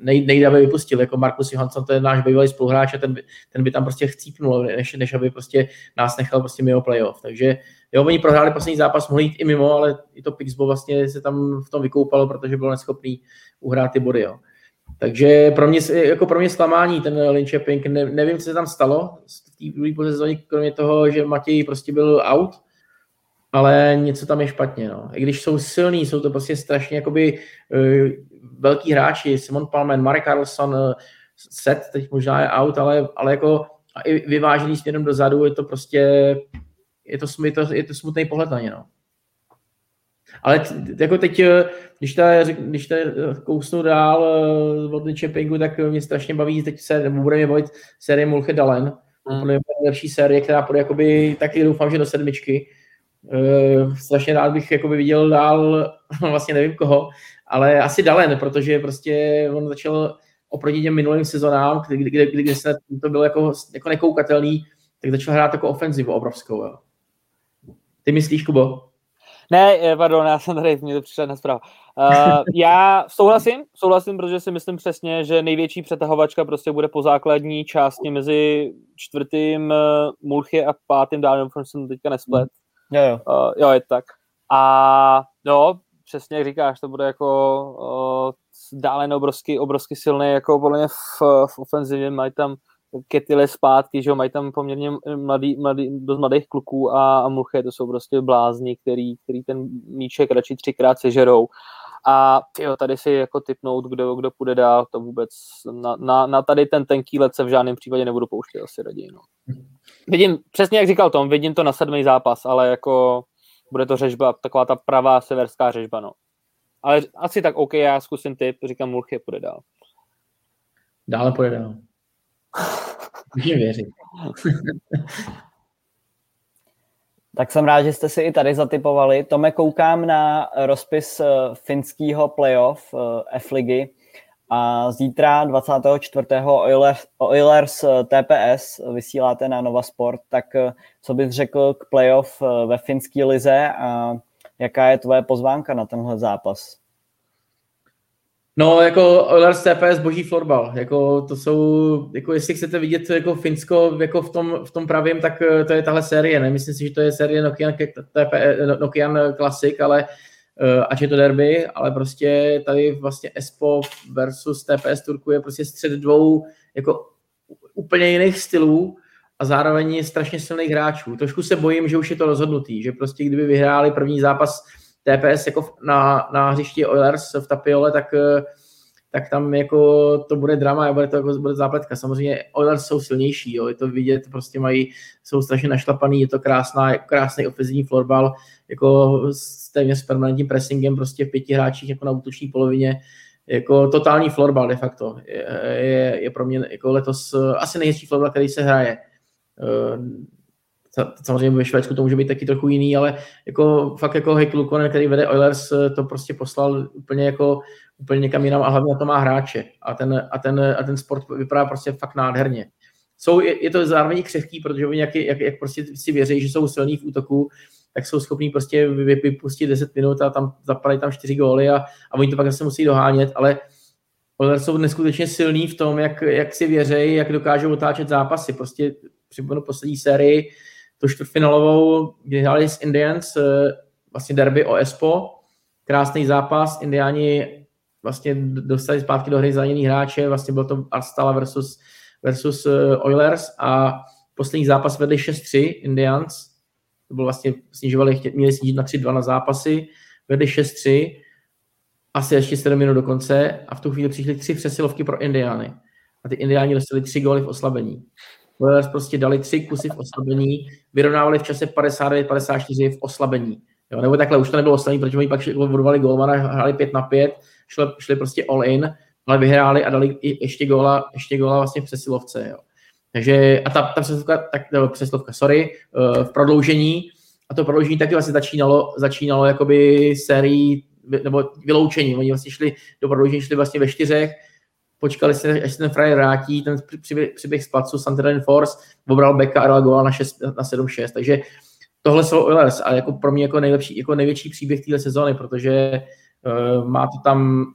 nej, nejde, aby vypustil, jako Markus Johansson, to je náš bývalý spoluhráč a ten, by, ten by tam prostě chcípnul, než, než aby prostě nás nechal prostě mimo playoff. Takže jo, oni prohráli poslední zápas, mohli jít i mimo, ale i to Pixbo vlastně se tam v tom vykoupalo, protože byl neschopný uhrát ty body, jo. Takže pro mě, jako pro mě zklamání ten Linköping, ne, nevím, co se tam stalo v té druhé sezóně, kromě toho, že Matěj prostě byl out, ale něco tam je špatně. No. I když jsou silní, jsou to prostě strašně jakoby uh, velký hráči, Simon Palmen, Marek Carlson, uh, set, teď možná je out, ale, ale jako a i vyvážený směrem dozadu, je to prostě, je to, je to, je to smutný pohled na ně. No. Ale jako teď, eh, když ta, když ta kousnu dál od Champingu, tak mě strašně baví, teď se, bude mě bavit série Mulche Dalen, mm. nejlepší série, která půjde jakoby, taky doufám, že do sedmičky, Uh, strašně rád bych jakoby viděl dál, vlastně nevím koho, ale asi Dalen, protože prostě on začal oproti těm minulým sezonám, kdy, kdy, kdy, kdy se to bylo jako, jako nekoukatelný, tak začal hrát jako ofenzivu obrovskou. Jo. Ty myslíš, Kubo? Ne, eh, pardon, já jsem tady, mě to přišla na zpráva. Uh, já souhlasím, souhlasím, protože si myslím přesně, že největší přetahovačka prostě bude po základní části mezi čtvrtým uh, Mulchy a pátým dálem, protože jsem teďka nesplet. Jo, jo. Uh, jo, je tak. A jo, přesně jak říkáš, to bude jako uh, dále obrovsky, obrovsky silný, jako podle mě v, v ofenzivě mají tam Ketile zpátky, že jo, mají tam poměrně mladý, mladý, dost mladých kluků a, a muchy, to jsou prostě blázni, který, který ten míček radši třikrát sežerou. A tyjo, tady si jako typnout, kdo, kdo půjde dál, to vůbec na, na, na tady ten tenký let se v žádném případě nebudu pouštět asi raději. No. Vidím, přesně jak říkal Tom, vidím to na sedmý zápas, ale jako bude to řežba, taková ta pravá severská řežba, no. Ale asi tak OK, já zkusím typ, říkám Mulchy, půjde dál. Dále půjde dál. Můžeme věřit. tak jsem rád, že jste si i tady zatypovali. Tome, koukám na rozpis eh, finského playoff eh, F-ligy a zítra 24. Oilers, Oilers eh, TPS vysíláte na Nova Sport, tak co bys řekl k playoff ve finské lize a jaká je tvoje pozvánka na tenhle zápas? No, jako Oilers TPS boží florbal. Jako to jsou, jako jestli chcete vidět jako Finsko jako v tom, v tom pravém, tak eh, to je tahle série. Nemyslím si, že to je série Nokian, TP, Nokian Classic, ale uh, ať je to derby, ale prostě tady vlastně Espo versus TPS Turku je prostě střed dvou jako úplně jiných stylů a zároveň strašně silných hráčů. Trošku se bojím, že už je to rozhodnutý, že prostě kdyby vyhráli první zápas TPS jako na, na hřišti Oilers v Tapiole, tak, eh, tak tam jako to bude drama a bude to jako bude zápletka. Samozřejmě Oilers jsou silnější, jo, je to vidět, prostě mají, jsou strašně našlapaný, je to krásná, krásný ofenzivní florbal, jako s téměř permanentním pressingem, prostě v pěti hráčích jako na útoční polovině, jako totální florbal de facto. Je, je, je pro mě jako letos eh, asi nejhezčí florbal, který se hraje eh, samozřejmě ve Švédsku to může být taky trochu jiný, ale jako fakt jako Heikki Lukonen, který vede Oilers, to prostě poslal úplně jako úplně někam jinam a hlavně na to má hráče a ten, a ten, a ten sport vypadá prostě fakt nádherně. Jsou, je, je to zároveň křehký, protože oni jak, jak, jak prostě si věří, že jsou silní v útoku, tak jsou schopní prostě vypustit 10 minut a tam zapadají tam 4 góly a, a oni to pak zase musí dohánět, ale Oilers jsou neskutečně silní v tom, jak, jak si věří, jak dokážou otáčet zápasy. Prostě připomenu poslední sérii, tu čtvrtfinálovou, kdy hráli s Indians, eh, vlastně derby o Espo, krásný zápas, Indiáni vlastně dostali zpátky do hry zraněný hráče, vlastně byl to Astala versus, versus eh, Oilers a poslední zápas vedli 6-3 Indians, to bylo vlastně, snižovali, měli snížit na 3-2 na zápasy, vedli 6-3, asi ještě 7 minut do konce a v tu chvíli přišly tři přesilovky pro Indiány. A ty Indiáni dostali tři góly v oslabení. Oilers prostě dali tři kusy v oslabení, vyrovnávali v čase 59-54 v oslabení. Jo, nebo takhle, už to nebylo oslabení, protože oni pak vodovali golmana, hráli 5 na 5, šli, šli prostě all in, ale vyhráli a dali ještě góla, ještě góla vlastně v přesilovce. Jo. Takže a ta, ta přesilovka, tak, nebo přesilovka, sorry, uh, v prodloužení, a to prodloužení taky vlastně začínalo, začínalo jakoby sérií nebo vyloučení. Oni vlastně šli do prodloužení, šli vlastně ve čtyřech, počkali se, až se ten frajer vrátí, ten přiběh z placu, Santander Force, obral Beka a dal gola na, 6, na 7-6, takže tohle jsou Oilers a jako pro mě jako, nejlepší, jako největší příběh téhle sezóny, protože uh, má to tam,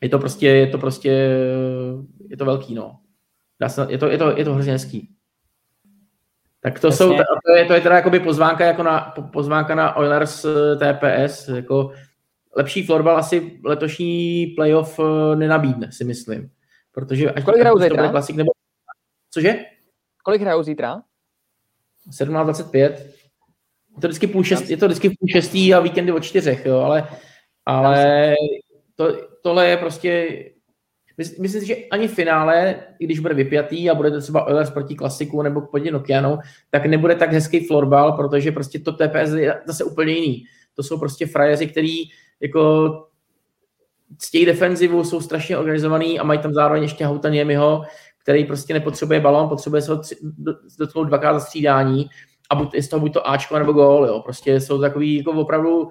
je to prostě, je to prostě, je to velký, no. Dá se, je, to, je, to, je to hrozně hezký. Tak to, jsou, to, je, to je teda jakoby pozvánka, jako na, pozvánka na Oilers eh, TPS, jako lepší florbal asi letošní playoff eh, nenabídne, si myslím. Protože až Kolik hrajou zítra? Klasik nebo... Cože? Kolik hrajou zítra? 17.25. Je to vždycky půl, šest, je to vždycky půl šestý a víkendy od čtyřech, jo, ale, ale to, tohle je prostě Myslím si, že ani v finále, i když bude vypjatý a bude to třeba Oilers proti klasiku nebo proti Nokianu, tak nebude tak hezký florbal, protože prostě to TPS je zase úplně jiný. To jsou prostě frajeři, který jako ctějí defenzivu, jsou strašně organizovaný a mají tam zároveň ještě Houta Němiho, který prostě nepotřebuje balon, potřebuje se ho dotknout dvakrát za střídání a buď, je z toho buď to Ačko nebo gól, jo. Prostě jsou takový jako opravdu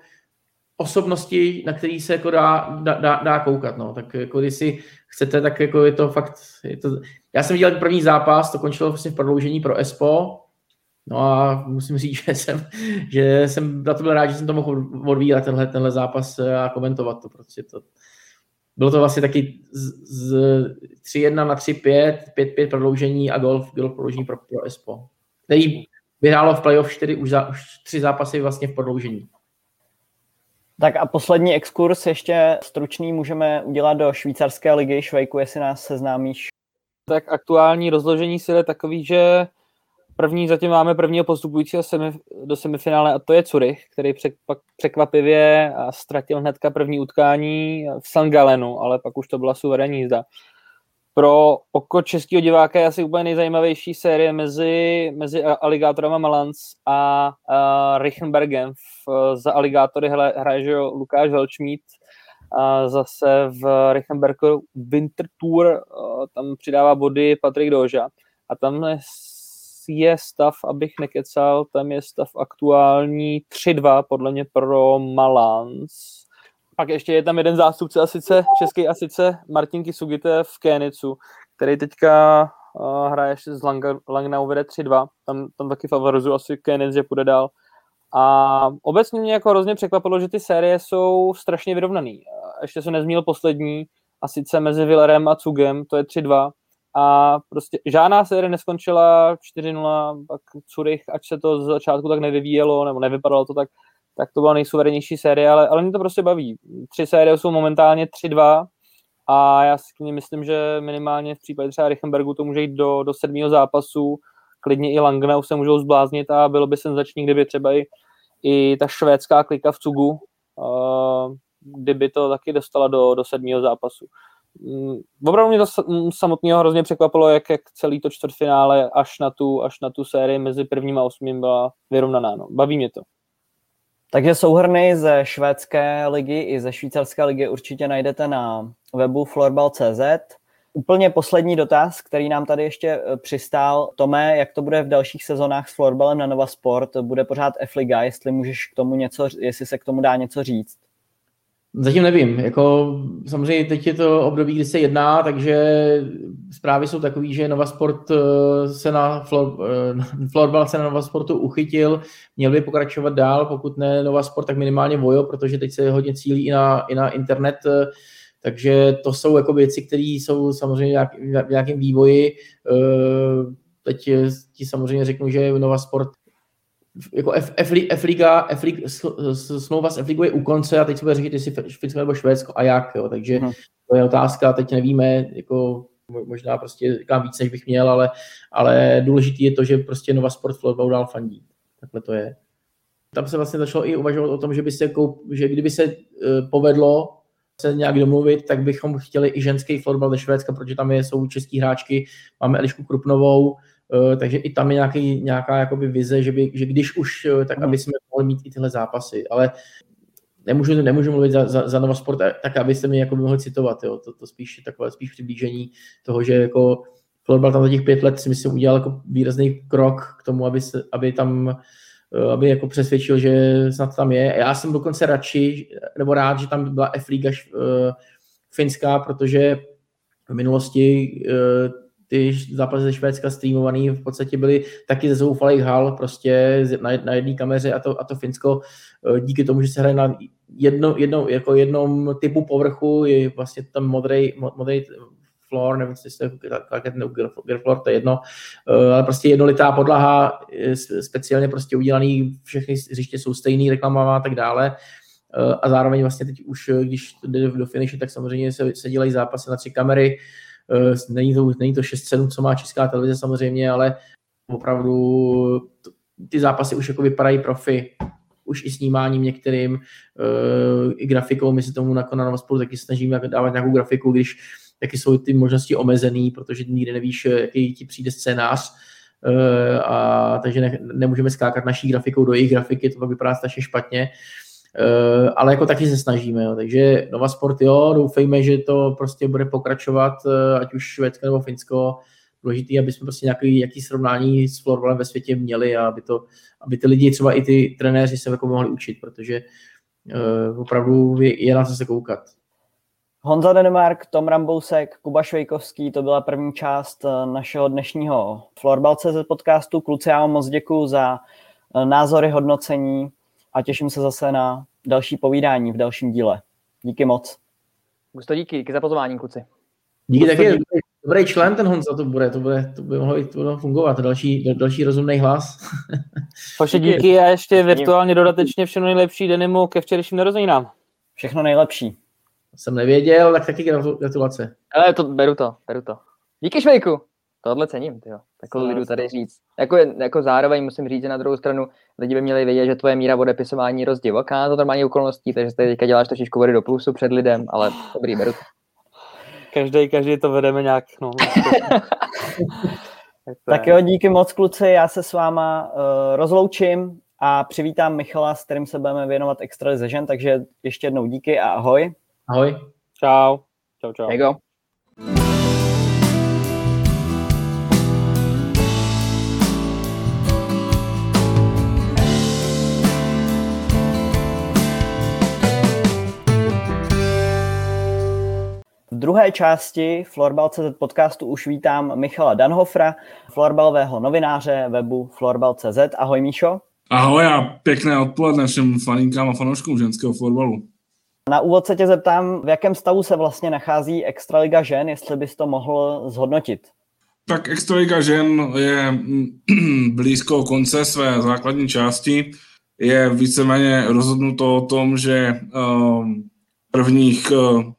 osobnosti, na který se jako dá, dá, dá koukat, no. Tak jako když si chcete, tak jako je to fakt, je to... já jsem viděl první zápas, to končilo vlastně v prodloužení pro Espo, No a musím říct, že jsem, že jsem na to byl rád, že jsem to mohl odvíjet tenhle, tenhle zápas a komentovat to, protože to, bylo to vlastně taky z, z 3-1 na 3-5, 5-5 prodloužení a golf, golf prodloužení pro, pro Espo, který vyhrálo v playoff 4 už, za, už tři zápasy vlastně v prodloužení. Tak a poslední exkurs ještě stručný můžeme udělat do švýcarské ligy. Švejku, jestli nás seznámíš. Tak aktuální rozložení sil je takový, že první zatím máme prvního postupujícího semi, do semifinále a to je Curych, který překvapivě ztratil hnedka první utkání v St. Galenu, ale pak už to byla suverénní jízda pro oko českého diváka je asi úplně nejzajímavější série mezi, mezi Aligátorem Malans a uh, Richenbergem. V, za Aligátory hraje že Lukáš Velčmít, a zase v Richenbergu Winter Tour tam přidává body Patrik Doža. A tam stav, abych nekecal, tam je stav aktuální 3-2 podle mě pro Malans pak ještě je tam jeden zástupce a sice český a sice Martin Kisugite v Kénicu, který teďka uh, hraje ještě z Lang- Langnau vede 3-2. Tam, tam taky favorizuju asi Kénic, že půjde dál. A obecně mě jako hrozně překvapilo, že ty série jsou strašně vyrovnaný. Ještě se nezmínil poslední, a sice mezi Villerem a Cugem, to je 3-2. A prostě žádná série neskončila 4-0, pak Curych, ať se to z začátku tak nevyvíjelo, nebo nevypadalo to tak, tak to byla nejsuverenější série, ale, ale mě to prostě baví. Tři série jsou momentálně 3-2 a já si myslím, že minimálně v případě třeba Richenbergu to může jít do, do sedmého zápasu, klidně i Langnau se můžou zbláznit a bylo by senzační, kdyby třeba i, i ta švédská klika v Cugu, uh, kdyby to taky dostala do, do sedmého zápasu. Um, opravdu mě to samotného hrozně překvapilo, jak, jak celý to čtvrtfinále až na tu, až na tu sérii mezi prvním a osmým byla vyrovnaná. No. Baví mě to. Takže souhrny ze švédské ligy i ze švýcarské ligy určitě najdete na webu florbal.cz. Úplně poslední dotaz, který nám tady ještě eh, přistál. Tome, jak to bude v dalších sezónách s florbalem na Nova Sport? Bude pořád F-liga, jestli můžeš k tomu něco, jestli se k tomu dá něco říct? Zatím nevím. Jako, samozřejmě teď je to období, kdy se jedná, takže zprávy jsou takové, že Nova Sport eh, se na flor, eh, florbal se na Nova Sportu uchytil, měl by pokračovat dál, pokud ne Nova Sport, tak minimálně Vojo, protože teď se hodně cílí i na, i na internet, eh, takže to jsou jako věci, které jsou samozřejmě v nějakém vývoji. Teď ti samozřejmě řeknu, že Nova Sport jako F, F, F, Liga, F, Liga, smlouva s F Ligou je u konce a teď se bude říct, jestli Finsko nebo Švédsko a jak, jo. takže hmm. to je otázka, teď nevíme, jako možná prostě říkám víc, než bych měl, ale, ale důležitý je to, že prostě Nova Sport Florba dál fandí. Takhle to je. Tam se vlastně začalo i uvažovat o tom, že, by se koup, že kdyby se uh, povedlo se nějak domluvit, tak bychom chtěli i ženský fotbal ze Švédska, protože tam je, jsou český hráčky, máme Elišku Krupnovou, takže i tam je nějaký, nějaká jakoby vize, že, by, že když už, uh, tak aby jsme mohli mít i tyhle zápasy, ale nemůžu, nemůžu mluvit za, za, za Nova Sport, tak abyste mi jako mohli citovat, jo. To, to spíš takové spíš přiblížení toho, že jako florbal tam za těch pět let si myslím udělal jako výrazný krok k tomu, aby, se, aby tam eh, aby jako přesvědčil, že snad tam je. Já jsem dokonce radši, nebo rád, že tam byla F-liga uh, finská, protože v minulosti uh, ty zápasy ze Švédska streamovaný v podstatě byly taky ze zoufalých hal prostě na, na jedné kameře a to, a to Finsko díky tomu, že se hraje na jedno, jedno, jako jednom typu povrchu je vlastně tam modrý, modrý floor, nevím, jestli je parket nebo floor, to je jedno, eh, ale prostě jednolitá podlaha, speciálně prostě udělaný, všechny hřiště jsou stejný, reklama a tak dále. Eh, a zároveň vlastně teď už, eh, když jde do finiše, tak samozřejmě se, se dělají zápasy na tři kamery. Není to, není to 6-7, co má česká televize samozřejmě, ale opravdu ty zápasy už jako vypadají profi už i snímáním některým, uh, i grafikou, my se tomu na Konanovo spolu taky snažíme dávat nějakou grafiku, když taky jsou ty možnosti omezený, protože nikdy nevíš, jaký ti přijde scénář, uh, a takže ne, nemůžeme skákat naší grafikou do jejich grafiky, to pak vypadá strašně špatně, ale jako taky se snažíme, jo. takže Nova Sport, jo, doufejme, že to prostě bude pokračovat, uh, ať už Švédsko nebo Finsko, důležité, aby jsme prostě nějaký, nějaký srovnání s florbalem ve světě měli a aby, to, aby ty lidi, třeba i ty trenéři se jako mohli učit, protože uh, opravdu je, je na co se koukat. Honza Denemark, Tom Rambousek, Kuba Švejkovský, to byla první část eh, našeho dnešního Florbal.cz podcastu. Kluci, já vám moc děkuji za eh, názory, hodnocení a těším se zase na další povídání v dalším díle. Díky moc. Gusto, díky, díky za pozvání, kluci. Díky taky, dobrý člen ten Honza to bude, to, bude, to by mohlo, to mohlo fungovat, další, další rozumný hlas. Vaše díky a ještě virtuálně dodatečně všechno nejlepší Denimu ke včerejším narozeninám. Všechno nejlepší. Jsem nevěděl, tak taky gratulace. Ale to, beru to, beru to. Díky Švejku. Tohle cením, tyjo. Takhle lidu tady říct. Jako, jako zároveň musím říct, že na druhou stranu lidi by měli vědět, že tvoje míra odepisování je dost divoká za normální okolností, takže ty teďka děláš trošičku vody do plusu před lidem, ale dobrý, beru to. Každý, každý to vedeme nějak, no. tak jo, díky moc kluci, já se s váma uh, rozloučím a přivítám Michala, s kterým se budeme věnovat extra ze žen, takže ještě jednou díky a ahoj. Ahoj. Čau. Čau, čau. There you go. Druhé části Florbal.cz podcastu už vítám Michala Danhofra, florbalového novináře webu Florbal.cz. Ahoj Míšo. Ahoj a pěkné odpoledne všem faninkám a fanouškům ženského florbalu. Na úvod se tě zeptám, v jakém stavu se vlastně nachází Extraliga žen, jestli bys to mohl zhodnotit. Tak Extraliga žen je blízko konce své základní části. Je víceméně rozhodnuto o tom, že um, prvních uh,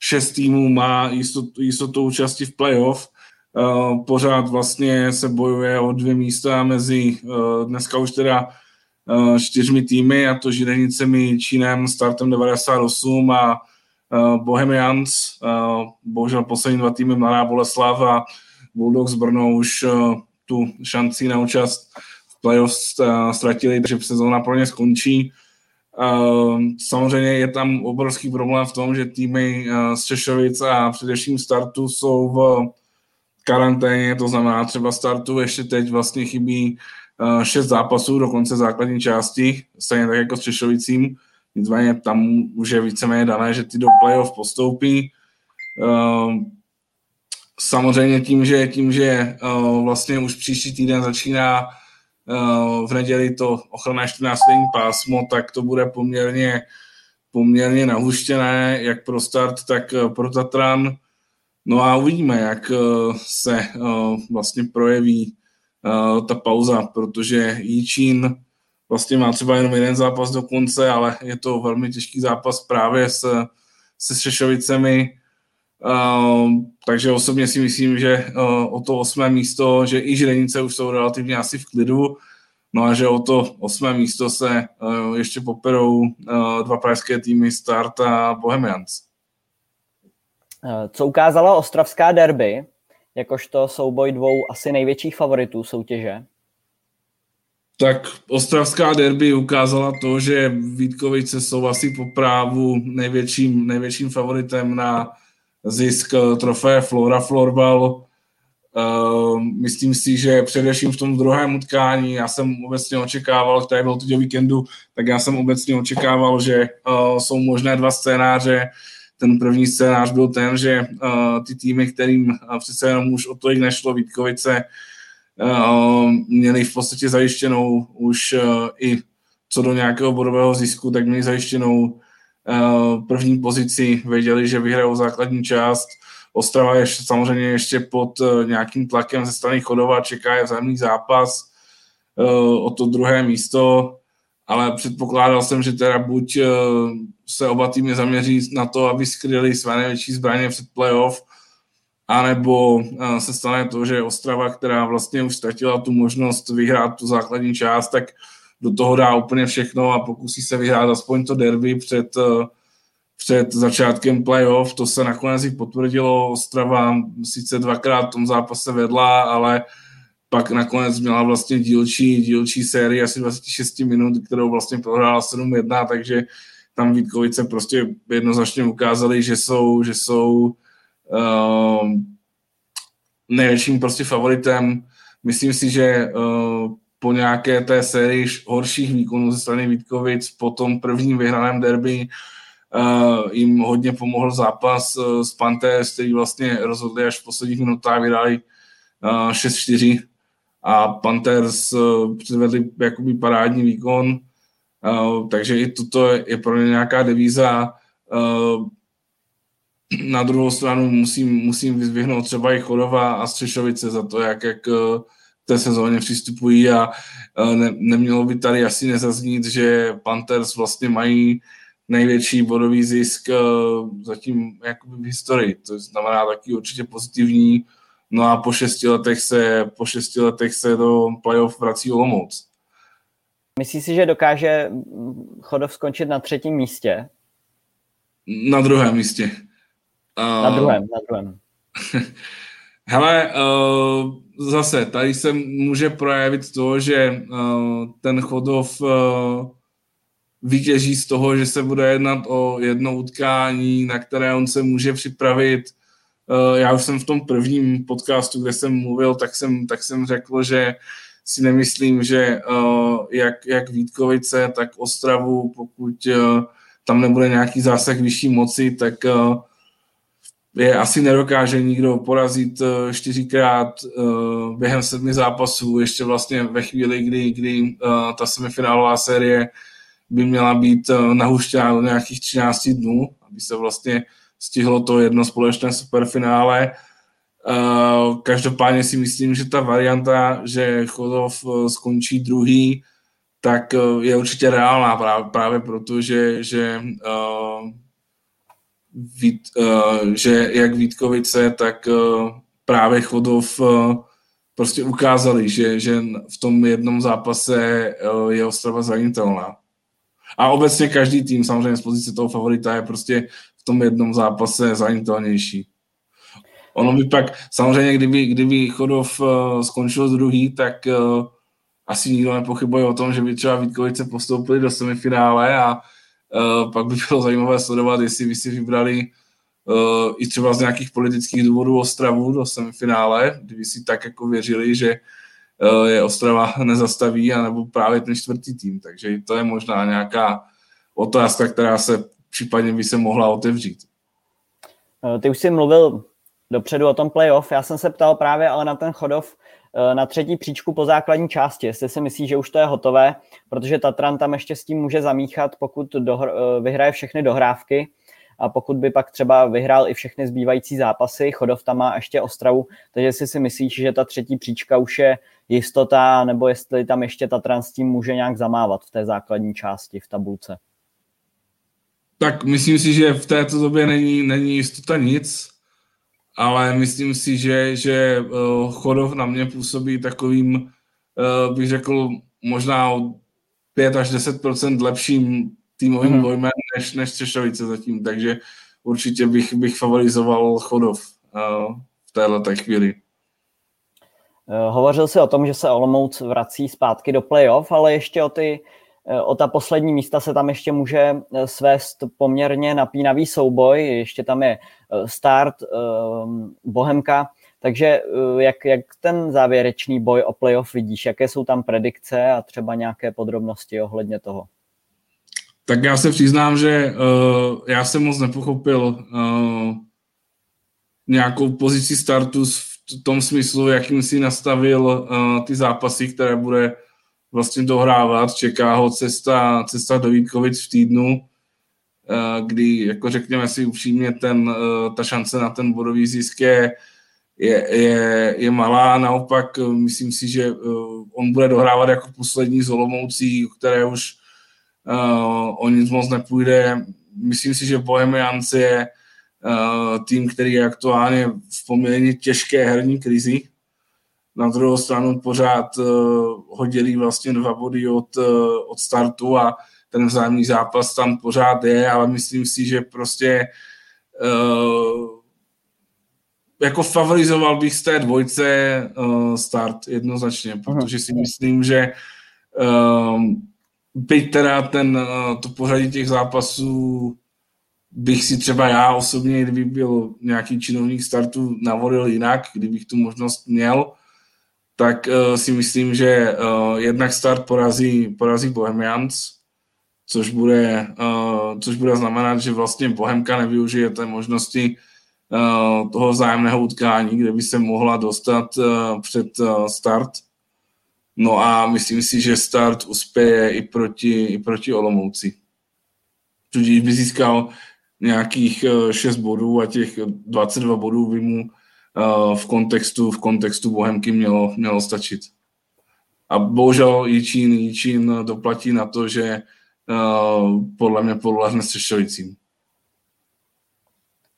šest týmů má jistotu, jistotu účasti v playoff. Uh, pořád vlastně se bojuje o dvě místa mezi uh, dneska už teda uh, čtyřmi týmy, a to Židenicemi, Čínem, startem 98 a Bohemians. Bohužel poslední dva týmy Mladá Boleslav a Bulldogs Brno už tu šanci na účast v playoff ztratili, takže sezóna pro ně skončí. Uh, samozřejmě je tam obrovský problém v tom, že týmy uh, z Češovic a především startu jsou v karanténě, to znamená třeba startu ještě teď vlastně chybí uh, šest zápasů do konce základní části, stejně tak jako s Češovicím, nicméně tam už je víceméně dané, že ty do playoff postoupí. Uh, samozřejmě tím, že, tím, že uh, vlastně už příští týden začíná v neděli to ochranné 14 pásmo, tak to bude poměrně, poměrně nahuštěné, jak pro start, tak pro Tatran. No a uvidíme, jak uh, se vlastně projeví ta pauza, protože Jičín vlastně má třeba jenom jeden zápas do konce, ale je to velmi těžký zápas právě s, se Šešovicemi. Uh, takže osobně si myslím, že uh, o to osmé místo, že i Žilenice už jsou relativně asi v klidu, no a že o to osmé místo se uh, ještě poperou uh, dva pražské týmy Start a Bohemians. Co ukázala ostravská derby, jakožto souboj dvou asi největších favoritů soutěže? Tak ostravská derby ukázala to, že Vítkovice jsou asi po právu největším, největším favoritem na zisk trofé Flora Florbal. Uh, myslím si, že především v tom druhém utkání, já jsem obecně očekával, který byl teď víkendu, tak já jsem obecně očekával, že uh, jsou možné dva scénáře. Ten první scénář byl ten, že ty týmy, kterým přece jenom už o tolik nešlo Vítkovice, měli v podstatě zajištěnou už i co do nějakého bodového zisku, tak měli zajištěnou Eh, první pozici, věděli, že vyhrajou základní část. Ostrava je samozřejmě ještě pod eh, nějakým tlakem ze strany Chodova, čeká je vzájemný zápas eh, o to druhé místo, ale předpokládal jsem, že teda buď se oba týmy zaměří na to, aby skryli své největší zbraně před playoff, anebo se stane to, že Ostrava, která vlastně už ztratila tu možnost vyhrát tu základní část, tak do toho dá úplně všechno a pokusí se vyhrát aspoň to derby před, eh, před začátkem playoff. To se nakonec i potvrdilo. Ostrava sice dvakrát v tom zápase vedla, ale pak nakonec měla vlastně dílčí, dílčí sérii asi 26 minut, kterou vlastně prohrála 7-1, takže tam Vítkovice prostě jednoznačně ukázali, že jsou, že jsou uh, největším prostě favoritem. Myslím si, že uh, po nějaké té sérii horších výkonů ze strany Vítkovic, po tom prvním vyhraném derby uh, jim hodně pomohl zápas uh, s Panthers, který vlastně rozhodli až v posledních minutách, vydali uh, 6-4 a Panthers uh, předvedli jakoby parádní výkon, uh, takže i toto je pro ně nějaká devíza. Uh, na druhou stranu musím, musím vyzvihnout třeba i Chodova a Střešovice za to, jak, jak uh, té sezóně přistupují a ne, nemělo by tady asi nezaznít, že Panthers vlastně mají největší bodový zisk zatím jakoby v historii. To znamená taky určitě pozitivní. No a po šesti letech se, po šesti letech se do playoff vrací Olomouc. Myslíš si, že dokáže Chodov skončit na třetím místě? Na druhém místě. Na druhém, na druhém. Hele, uh, zase, tady se může projevit to, že uh, ten Chodov uh, vytěží z toho, že se bude jednat o jedno utkání, na které on se může připravit. Já už jsem v tom prvním podcastu, kde jsem mluvil, tak jsem, tak jsem řekl, že si nemyslím, že jak, jak Vítkovice, tak Ostravu, pokud tam nebude nějaký zásah vyšší moci, tak je asi nedokáže nikdo porazit eh, čtyřikrát uh, během sedmi zápasů, ještě vlastně ve chvíli, kdy, kdy uh, ta semifinálová série by měla být nahuštěna do nějakých 13 dnů, aby se vlastně stihlo to jedno společné superfinále. Každopádně si myslím, že ta varianta, že Chodov skončí druhý, tak je určitě reálná právě, právě proto, že, že Vít, uh, že jak Vítkovice, tak uh, právě Chodov uh, prostě ukázali, že, že v tom jednom zápase uh, je Ostrava zranitelná. A obecně každý tým samozřejmě z pozice toho favorita je prostě v tom jednom zápase zranitelnější. Ono by pak, samozřejmě, kdyby, kdyby Chodov uh, skončil druhý, tak uh, asi nikdo nepochybuje o tom, že by třeba Vítkovice postoupili do semifinále a pak by bylo zajímavé sledovat, jestli by si vybrali uh, i třeba z nějakých politických důvodů Ostravu do semifinále, kdyby si tak jako věřili, že uh, je Ostrava nezastaví, anebo právě ten čtvrtý tým. Takže to je možná nějaká otázka, která se případně by se mohla otevřít. Ty už jsi mluvil dopředu o tom playoff. Já jsem se ptal právě ale na ten Chodov, Eh, na třetí příčku po základní části, jestli si myslí, že už to je hotové, protože Tatran tam ještě s tím může zamíchat, pokud dohr- eh, vyhraje všechny dohrávky a pokud by pak třeba vyhrál i všechny zbývající zápasy, Chodov tam má ještě Ostravu, takže jestli si myslíš, že ta třetí příčka už je jistota, nebo jestli tam ještě Tatran s tím může nějak zamávat v té základní části v tabulce. Tak myslím si, že v této době není, není jistota nic ale myslím si, že, že uh, Chodov na mě působí takovým, uh, bych řekl, možná 5 až 10% lepším týmovým mm. dojmem než, než Třešovice zatím, takže určitě bych, bych favorizoval Chodov uh, v této chvíli. Hovořil jsi o tom, že se Olomouc vrací zpátky do playoff, ale ještě o ty o ta poslední místa se tam ještě může svést poměrně napínavý souboj, ještě tam je Eh, start ehm, Bohemka, takže eh, jak, jak ten závěrečný boj o playoff vidíš, jaké jsou tam predikce a třeba nějaké podrobnosti ohledně toho? Tak já se přiznám, že uh, já jsem moc nepochopil uh, nějakou pozici startu v tom smyslu, jakým si nastavil uh, ty zápasy, které bude vlastně dohrávat. Čeká ho cesta, cesta do Vítkovic v týdnu Eh, kdy, jako řekněme si upřímně, ten, eh, ta šance na ten bodový zisk je, je, je, je malá. Naopak, eh, myslím si, že on bude dohrávat jako poslední z Olomoucí, které už o nic moc nepůjde. Myslím si, že Bohemians je tým, který je aktuálně v poměrně těžké herní krizi. Na druhou stranu pořád uh, ho dělí vlastně dva body od, uh, od startu a ten vzájemný zápas tam pořád je, ale myslím si, že prostě uh, jako favorizoval bych z té dvojce uh, start jednoznačně, protože si myslím, že uh, byť teda ten, uh, to pořadí těch zápasů bych si třeba já osobně, kdyby byl nějaký činovník startu, navolil jinak, kdybych tu možnost měl, tak uh, si myslím, že uh, jednak start porazí, porazí Bohemians, což bude, uh, což bude znamenat, že vlastně Bohemka nevyužije té možnosti uh, toho zájemného utkání, kde by se mohla dostat uh, před uh, start. No a myslím si, že start uspěje i proti, i proti Olomouci. Tudíž by získal nějakých 6 bodů a těch 22 bodů by mu v kontextu, v kontextu Bohemky mělo, mělo stačit. A bohužel Jičín, Jičín doplatí na to, že uh, podle mě podlehne Střešovicím.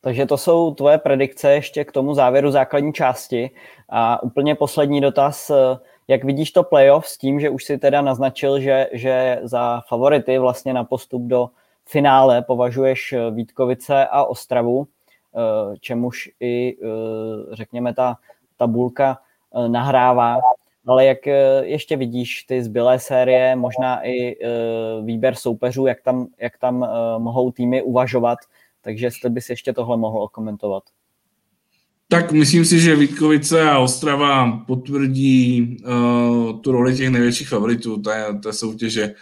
Takže to jsou tvoje predikce ještě k tomu závěru základní části. A úplně poslední dotaz, jak vidíš to playoff s tím, že už si teda naznačil, že, že za favority vlastně na postup do finále považuješ Vítkovice a Ostravu, čemuž i, řekněme, ta tabulka nahrává ale jak eh, ještě vidíš ty zbylé série, možná i eh, výběr soupeřů, jak tam, jak tam eh, mohou týmy uvažovat, takže jestli bys ještě tohle mohl komentovat. Tak myslím si, že Vítkovice a Ostrava potvrdí uh, tu roli těch největších favoritů té, té soutěže.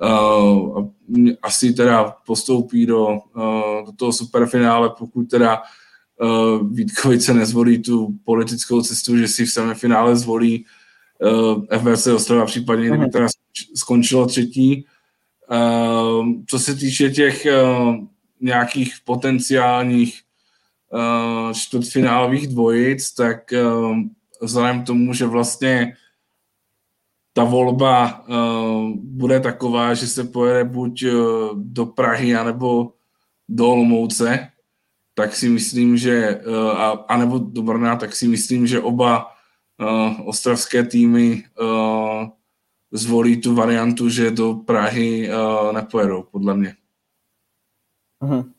Uh, asi teda postoupí do, uh, do toho superfinále, pokud teda uh, Vítkovice nezvolí tu politickou cestu, že si v semifinále zvolí uh, eh, FBC Ostrava, případně kdyby teda skončilo třetí. Uh, co se týče těch uh, nějakých potenciálních uh, čtvrtfinálových dvojic, tak uh, vzhledem k tomu, že vlastně ta volba uh, bude taková, že se pojede buď uh, do Prahy, anebo do Olomouce, tak si myslím, že, uh, a, anebo do Brna, tak si myslím, že oba uh, ostravské týmy uh, zvolí tu variantu, že do Prahy uh, nepojedou, podle mě. Mhm.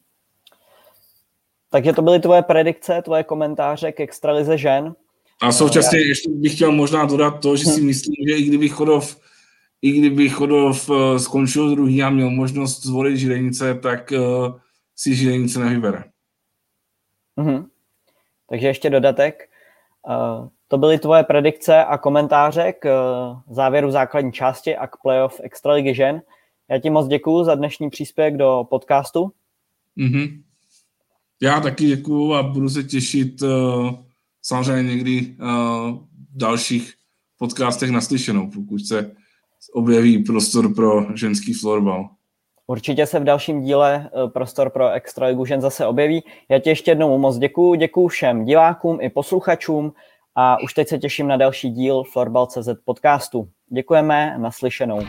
Takže to byly tvoje predikce, tvoje komentáře k extralize žen. A současně ještě bych chtěl možná dodat to, že si mhm. myslím, že i kdyby Chodov, i kdyby Chodov uh, skončil druhý a měl možnost zvolit Žilenice, tak uh, si Žilenice nevybere. Mhm. Takže ještě dodatek. Uh, to byly tvoje predikce a komentáře k eh, závěru základní části a k playoff Extraligy žen. Já ti moc děkuju za dnešní příspěvek do podcastu. Mm-hmm. Já taky děkuju a budu se těšit uh, samozřejmě někdy uh, v dalších podcastech naslyšenou, pokud se objeví prostor pro ženský florbal. Určitě se v dalším díle prostor pro Extraligu žen zase objeví. Já ti ještě jednou moc děkuju, děkuju všem divákům i posluchačům a už teď se těším na další díl Florbal.cz podcastu. Děkujeme, naslyšenou.